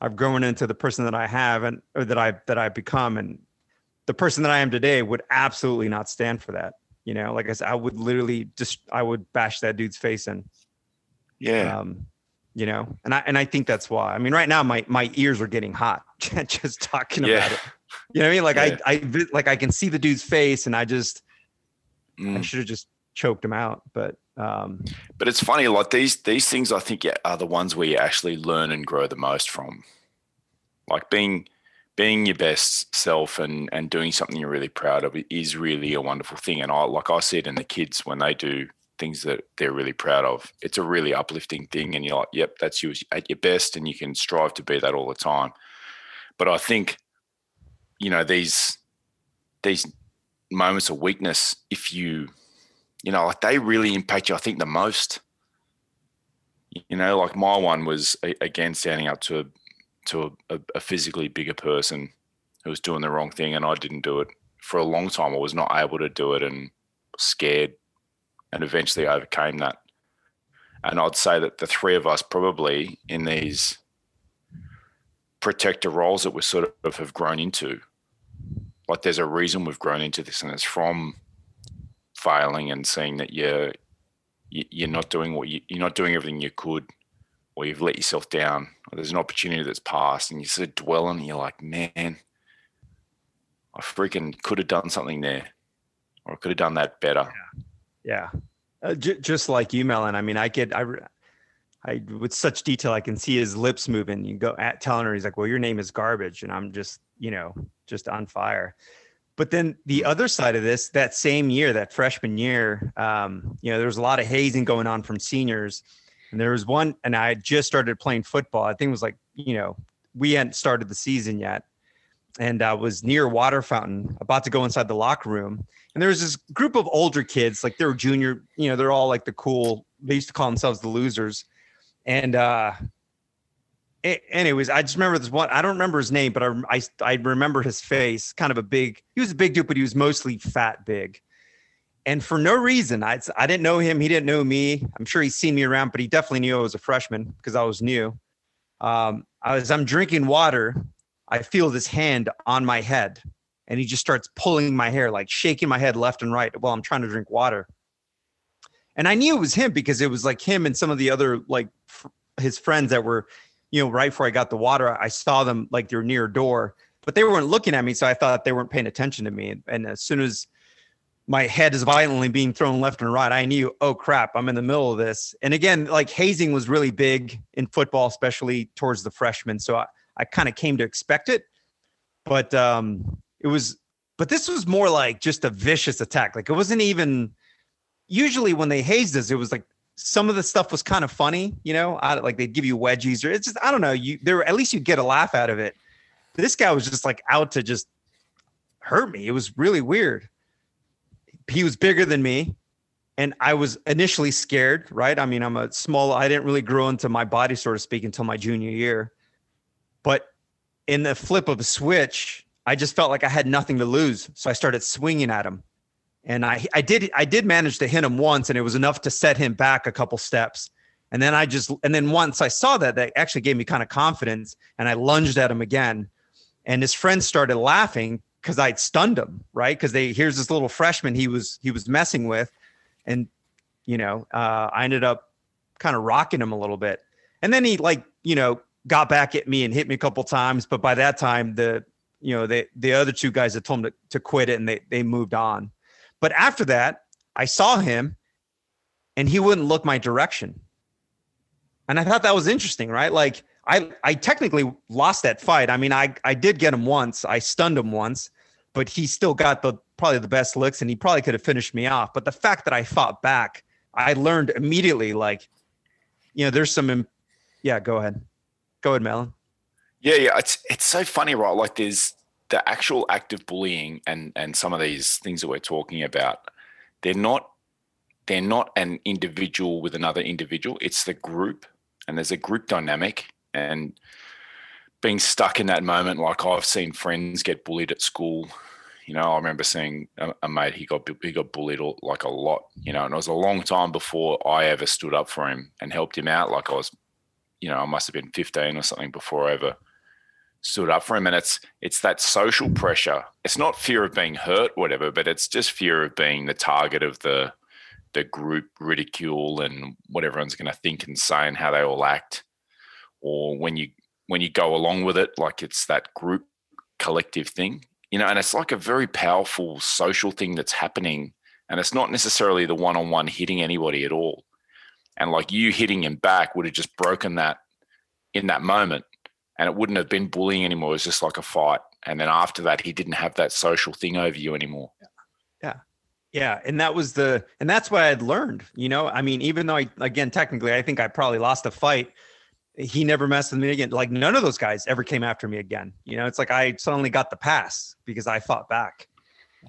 i've grown into the person that i have and or that i that i've become. And the person that i am today would absolutely not stand for that you know? Like i said i would literally just i would bash that dude's face in. Yeah. um you know? And i and i think that's why. I mean right now my my ears are getting hot just talking yeah. about it you know what i mean like Yeah. i i like i can see the dude's face and i just I Mm. should have just choked him out. But um, But it's funny, like these these things I think are the ones where you actually learn and grow the most from. Like being being your best self and and doing something you're really proud of is really a wonderful thing. And I like I see it in the kids when they do things that they're really proud of. It's a really uplifting thing, and you're like, yep, that's you at your best, and you can strive to be that all the time. But I think, you know, these these moments of weakness, if you you know, like they really impact you, I think, the most. You know, like my one was again standing up to a, to a, a physically bigger person who was doing the wrong thing, and I didn't do it for a long time. I was not able to do it, and scared, and eventually overcame that. And I'd say that the three of us probably in these protector roles that we sort of have grown into. Like there's a reason we've grown into this, and it's from failing and seeing that you're you- you're not doing what you, you're not doing everything you could, or you've let yourself down, or there's an opportunity that's passed, and you sort of dwell on it. And you're like, man, I freaking could have done something there, or I could have done that better. yeah, uh, j- just like you, Melon. I mean, I get I, I with such detail, I can see his lips moving. You go at telling her, he's like, "Well, your name is garbage," and I'm just, you know, just on fire. But then the other side of this, that same year, that freshman year, um, you know, there was a lot of hazing going on from seniors. And there was one, and I just started playing football. I think it was like, you know, we hadn't started the season yet. and I was near water fountain, about to go inside the locker room. And there was this group of older kids, like they were junior, you know, they're all like the cool, they used to call themselves the losers. And uh a- anyways, I just remember this one. I don't remember his name, but I, I I remember his face. Kind of a big. He was a big dude, but he was mostly fat, big. And for no reason, I I didn't know him. He didn't know me. I'm sure he's seen me around, but he definitely knew I was a freshman because I was new. Um, I was I'm drinking water. I feel this hand on my head, and he just starts pulling my hair, like shaking my head left and right while I'm trying to drink water. And I knew it was him because it was like him and some of the other like f- his friends that were you know, right before I got the water, I saw them like they're near a door, but they weren't looking at me. So I thought they weren't paying attention to me. And as soon as my head is violently being thrown left and right, I knew, oh crap, I'm in the middle of this. And again, like hazing was really big in football, especially towards the freshmen. So I, I kind of came to expect it. But um, it was, but this was more like just a vicious attack. Like it wasn't even usually when they hazed us, it was like some of the stuff was kind of funny, you know, I, like they'd give you wedgies or it's just I don't know. You there at least you get a laugh out of it. This guy was just like out to just hurt me. It was really weird. He was bigger than me, and I was initially scared. Right? I mean, I'm a small. I didn't really grow into my body, so to speak, until my junior year. But in the flip of a switch, I just felt like I had nothing to lose, so I started swinging at him and I I did I did manage to hit him once, and it was enough to set him back a couple steps. And then I just and then once I saw that, that actually gave me kind of confidence, and I lunged at him again. And his friends started laughing because I'd stunned him, right? Because they here's this little freshman he was he was messing with, and you know uh, I ended up kind of rocking him a little bit, and then he like you know got back at me and hit me a couple times, but by that time the you know the the other two guys had told him to, to quit it and they they moved on. But after that, I saw him and he wouldn't look my direction. And I thought that was interesting, right? Like I I technically lost that fight. I mean, I I did get him once. I stunned him once, but he still got the probably the best licks and he probably could have finished me off. But the fact that I fought back, I learned immediately like you know, there's some yeah, go ahead. Go ahead, Melon. Yeah, yeah. It's it's so funny, right? Like there's the actual act of bullying and and some of these things that we're talking about, they're not they're not an individual with another individual. It's the group, and there's a group dynamic and being stuck in that moment. Like I've seen friends get bullied at school. You know, I remember seeing a, a mate he got he got bullied like a lot. You know, and it was a long time before I ever stood up for him and helped him out. Like I was, you know, I must have been 15 or something before I ever stood up for him. And it's it's that social pressure. It's not fear of being hurt whatever but it's just fear of being the target of the the group ridicule and what everyone's going to think and say and how they all act. Or when you when you go along with it like it's that group collective thing you know and it's like a very powerful social thing that's happening. And it's not necessarily the one-on-one hitting anybody at all. And like you hitting him back would have just broken that in that moment and it wouldn't have been bullying anymore. It was just like a fight. And then after that, he didn't have that social thing over you anymore. Yeah. Yeah. And that was the, and that's what I had learned, you know, I mean, even though I, again, technically, I think I probably lost a fight. He never messed with me again. Like none of those guys ever came after me again. You know, it's like I suddenly got the pass because I fought back.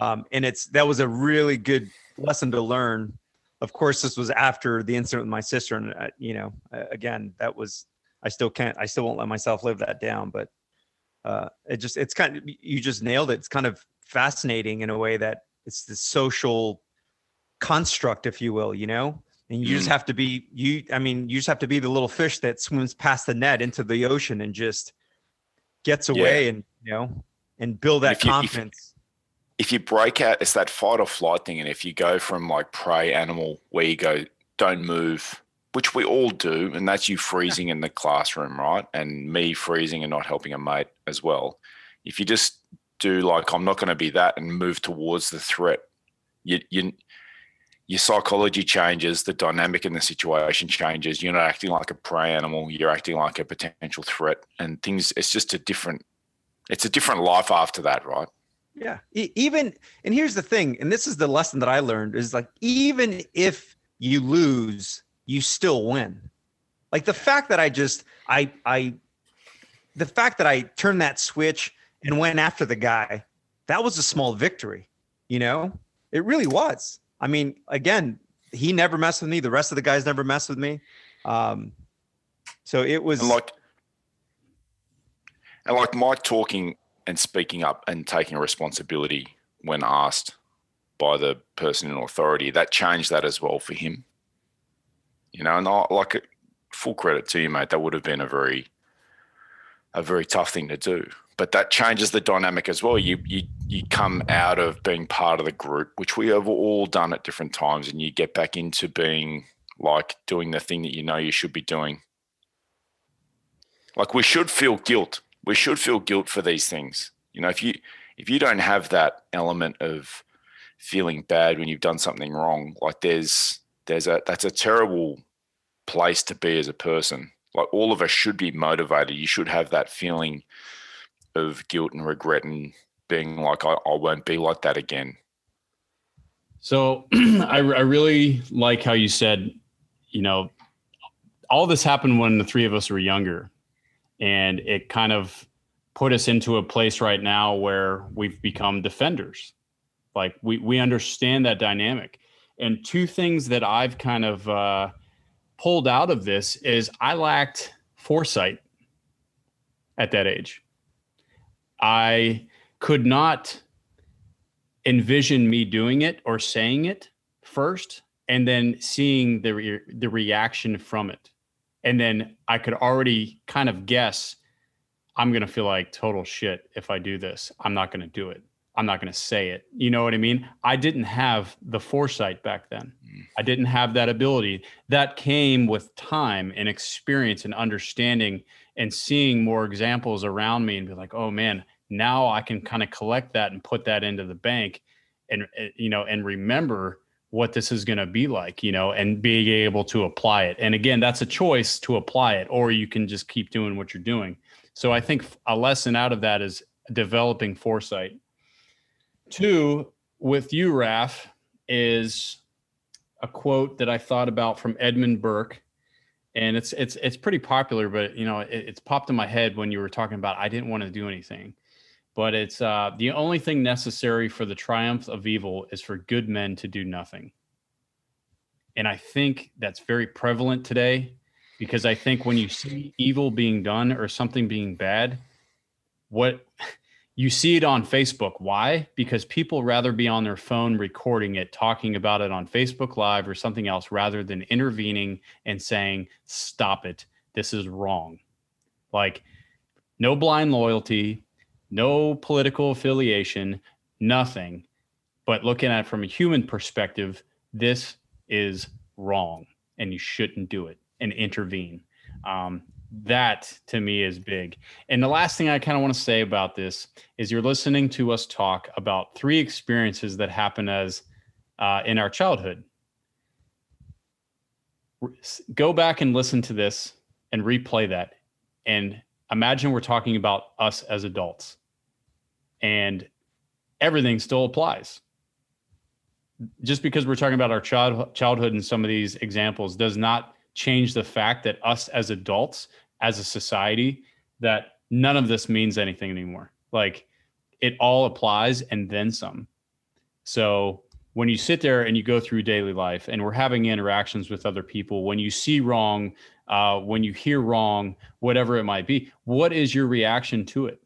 Um, and it's, that was a really good lesson to learn. Of course, this was after the incident with my sister. And, uh, you know, uh, again, that was, I still can't, I still won't let myself live that down. But uh, it just, it's kind of, you just nailed it. It's kind of fascinating in a way that it's the social construct, if you will, you know? And you just have to be, you, I mean, you just have to be the little fish that swims past the net into the ocean and just gets away Yeah. and, you know, and build that If you- if- confidence. if you break out, it's that fight or flight thing. And if you go from like prey animal where you go, don't move, which we all do, and that's you freezing in the classroom, right? And me freezing and not helping a mate as well. If you just do like, I'm not going to be that and move towards the threat, you, you, your psychology changes, the dynamic in the situation changes. You're not acting like a prey animal, you're acting like a potential threat. And things, it's just a different, it's a different life after that, right? Yeah. Even and here's the thing, and this is the lesson that I learned is like even if you lose, you still win. Like the fact that I just I I the fact that I turned that switch and went after the guy, that was a small victory. You know, it really was. I mean, again, he never messed with me. The rest of the guys never messed with me. Um, so it was And like, and like Mike talking and speaking up and taking responsibility when asked by the person in authority, that changed that as well for him. You know, and I, like full credit to you, mate. That would have been a very, a very tough thing to do. But that changes the dynamic as well. You you you come out of being part of the group, which we have all done at different times, and you get back into being like doing the thing that you know you should be doing. Like we should feel guilt. We should feel guilt for these things. You know, if you if you don't have that element of feeling bad when you've done something wrong, like there's there's a that's a terrible place to be as a person. Like all of us should be motivated. You should have that feeling of guilt and regret and being like, I, I won't be like that again. So I, I really like how you said, you know, all this happened when the three of us were younger. And it kind of put us into a place right now where we've become defenders. Like we, we understand that dynamic. And two things that I've kind of uh, pulled out of this is I lacked foresight at that age. I could not envision me doing it or saying it first and then seeing the re- the reaction from it. And then i could already kind of guess i'm going to feel like total shit if i do this. I'm not going to do it i'm not going to say it. You know what i mean? I didn't have the foresight back then. I didn't have that ability. That came with time and experience and understanding and seeing more examples around me and be like oh man now i can kind of collect that and put that into the bank and uh, you know and remember what this is going to be like you know and being able to apply it. And again that's a choice to apply it or you can just keep doing what you're doing. So i think a lesson out of that is developing foresight two with you raf is a quote that i thought about from edmund burke and it's it's it's pretty popular but you know it, it's popped in my head when you were talking about i didn't want to do anything but it's uh, the only thing necessary for the triumph of evil is for good men to do nothing. And I think that's very prevalent today because I think when you see evil being done or something being bad, what you see it on Facebook. Why? Because people rather be on their phone recording it, talking about it on Facebook Live or something else rather than intervening and saying, stop it. This is wrong. Like, no blind loyalty, no political affiliation, nothing. But looking at it from a human perspective, this is wrong and you shouldn't do it and intervene. Um, that to me is big. And the last thing I kind of want to say about this is you're listening to us talk about three experiences that happen as uh, in our childhood. Go back and listen to this and replay that and imagine we're talking about us as adults and everything still applies just because we're talking about our child, childhood and some of these examples does not change the fact that us as adults as a society that none of this means anything anymore. Like it all applies and then some. So when you sit there and you go through daily life and we're having interactions with other people when you see wrong uh, when you hear wrong whatever it might be what is your reaction to it?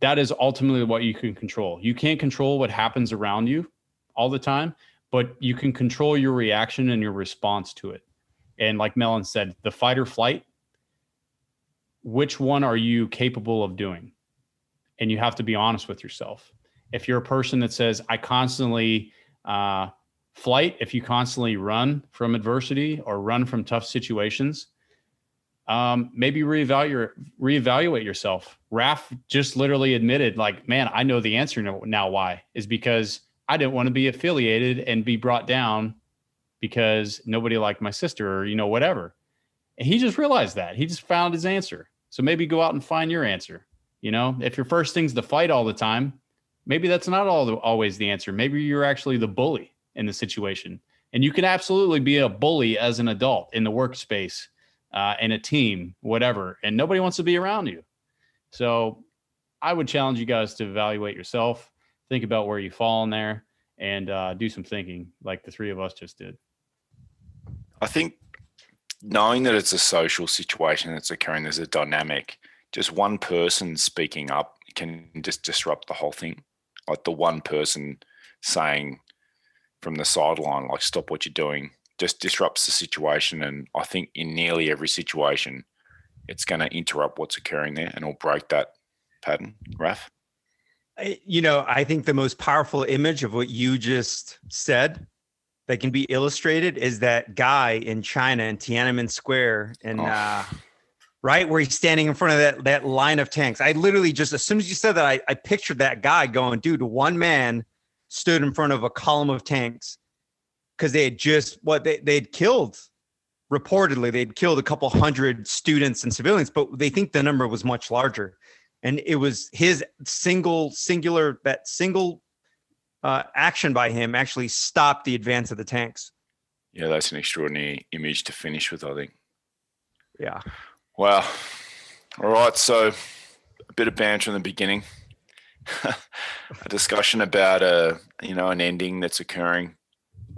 That is ultimately what you can control. You can't control what happens around you all the time but you can control your reaction and your response to it. And like melon said the fight or flight which one are you capable of doing? And you have to be honest with yourself. If you're a person that says i constantly uh, flight if you constantly run from adversity or run from tough situations um, maybe reevaluate reevaluate yourself. Raf just literally admitted like man i know the answer now why is because i didn't want to be affiliated and be brought down because nobody liked my sister or you know whatever. And he just realized that. He just found his answer so maybe go out and find your answer you know if your first thing's to fight all the time maybe that's not all the, always the answer. Maybe you're actually the bully in the situation. And you can absolutely be a bully as an adult in the workspace, uh, in a team, whatever. And nobody wants to be around you. So I would challenge you guys to evaluate yourself, think about where you fall in there, and uh, do some thinking, like the three of us just did. I think knowing that it's a social situation that's occurring, there's a dynamic. Just one person speaking up can just disrupt the whole thing. Like the one person saying from the sideline, like, stop what you're doing, just disrupts the situation. And I think in nearly every situation, it's going to interrupt what's occurring there and it'll break that pattern. Raf? You know, I think the most powerful image of what you just said that can be illustrated is that guy in China in Tiananmen Square and Oh. uh right where he's standing in front of that that line of tanks. I literally just as soon as you said that, I, I pictured that guy going, dude, one man stood in front of a column of tanks because they had just what they they'd killed reportedly they'd killed a couple hundred students and civilians, but they think the number was much larger and it was his single singular that single uh, action by him actually stopped the advance of the tanks Yeah, that's an extraordinary image to finish with, I think. yeah Wow. All right. So a bit of banter in the beginning. a discussion about a you know an ending that's occurring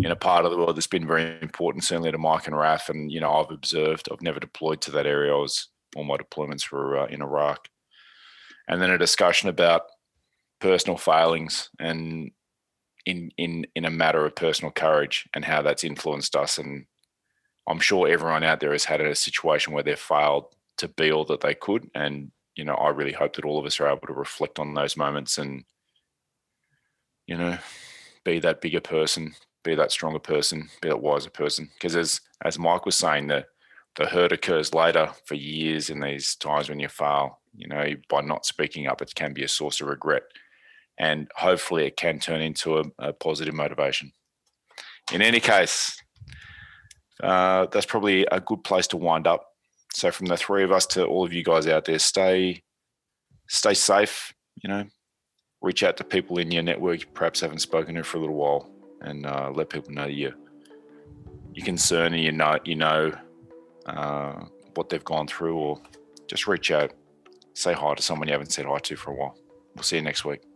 in a part of the world that's been very important, certainly to Mike and Raf. And you know, I've observed. I've never deployed to that area. I was all my deployments were uh, in Iraq, and then a discussion about personal failings and in in in a matter of personal courage and how that's influenced us and I'm sure everyone out there has had a situation where they've failed to be all that they could. And, you know, I really hope that all of us are able to reflect on those moments and, you know, be that bigger person, be that stronger person, be that wiser person. Because as as Mike was saying, the the hurt occurs later for years in these times when you fail. You know, by not speaking up, it can be a source of regret. And hopefully it can turn into a, a positive motivation. In any case, uh, that's probably a good place to wind up. So from the three of us to all of you guys out there, stay stay safe. You know, reach out to people in your network you perhaps haven't spoken to for a little while, and uh, let people know you you're concerned and you know you know uh, what they've gone through, or just reach out, say hi to someone you haven't said hi to for a while. We'll see you next week.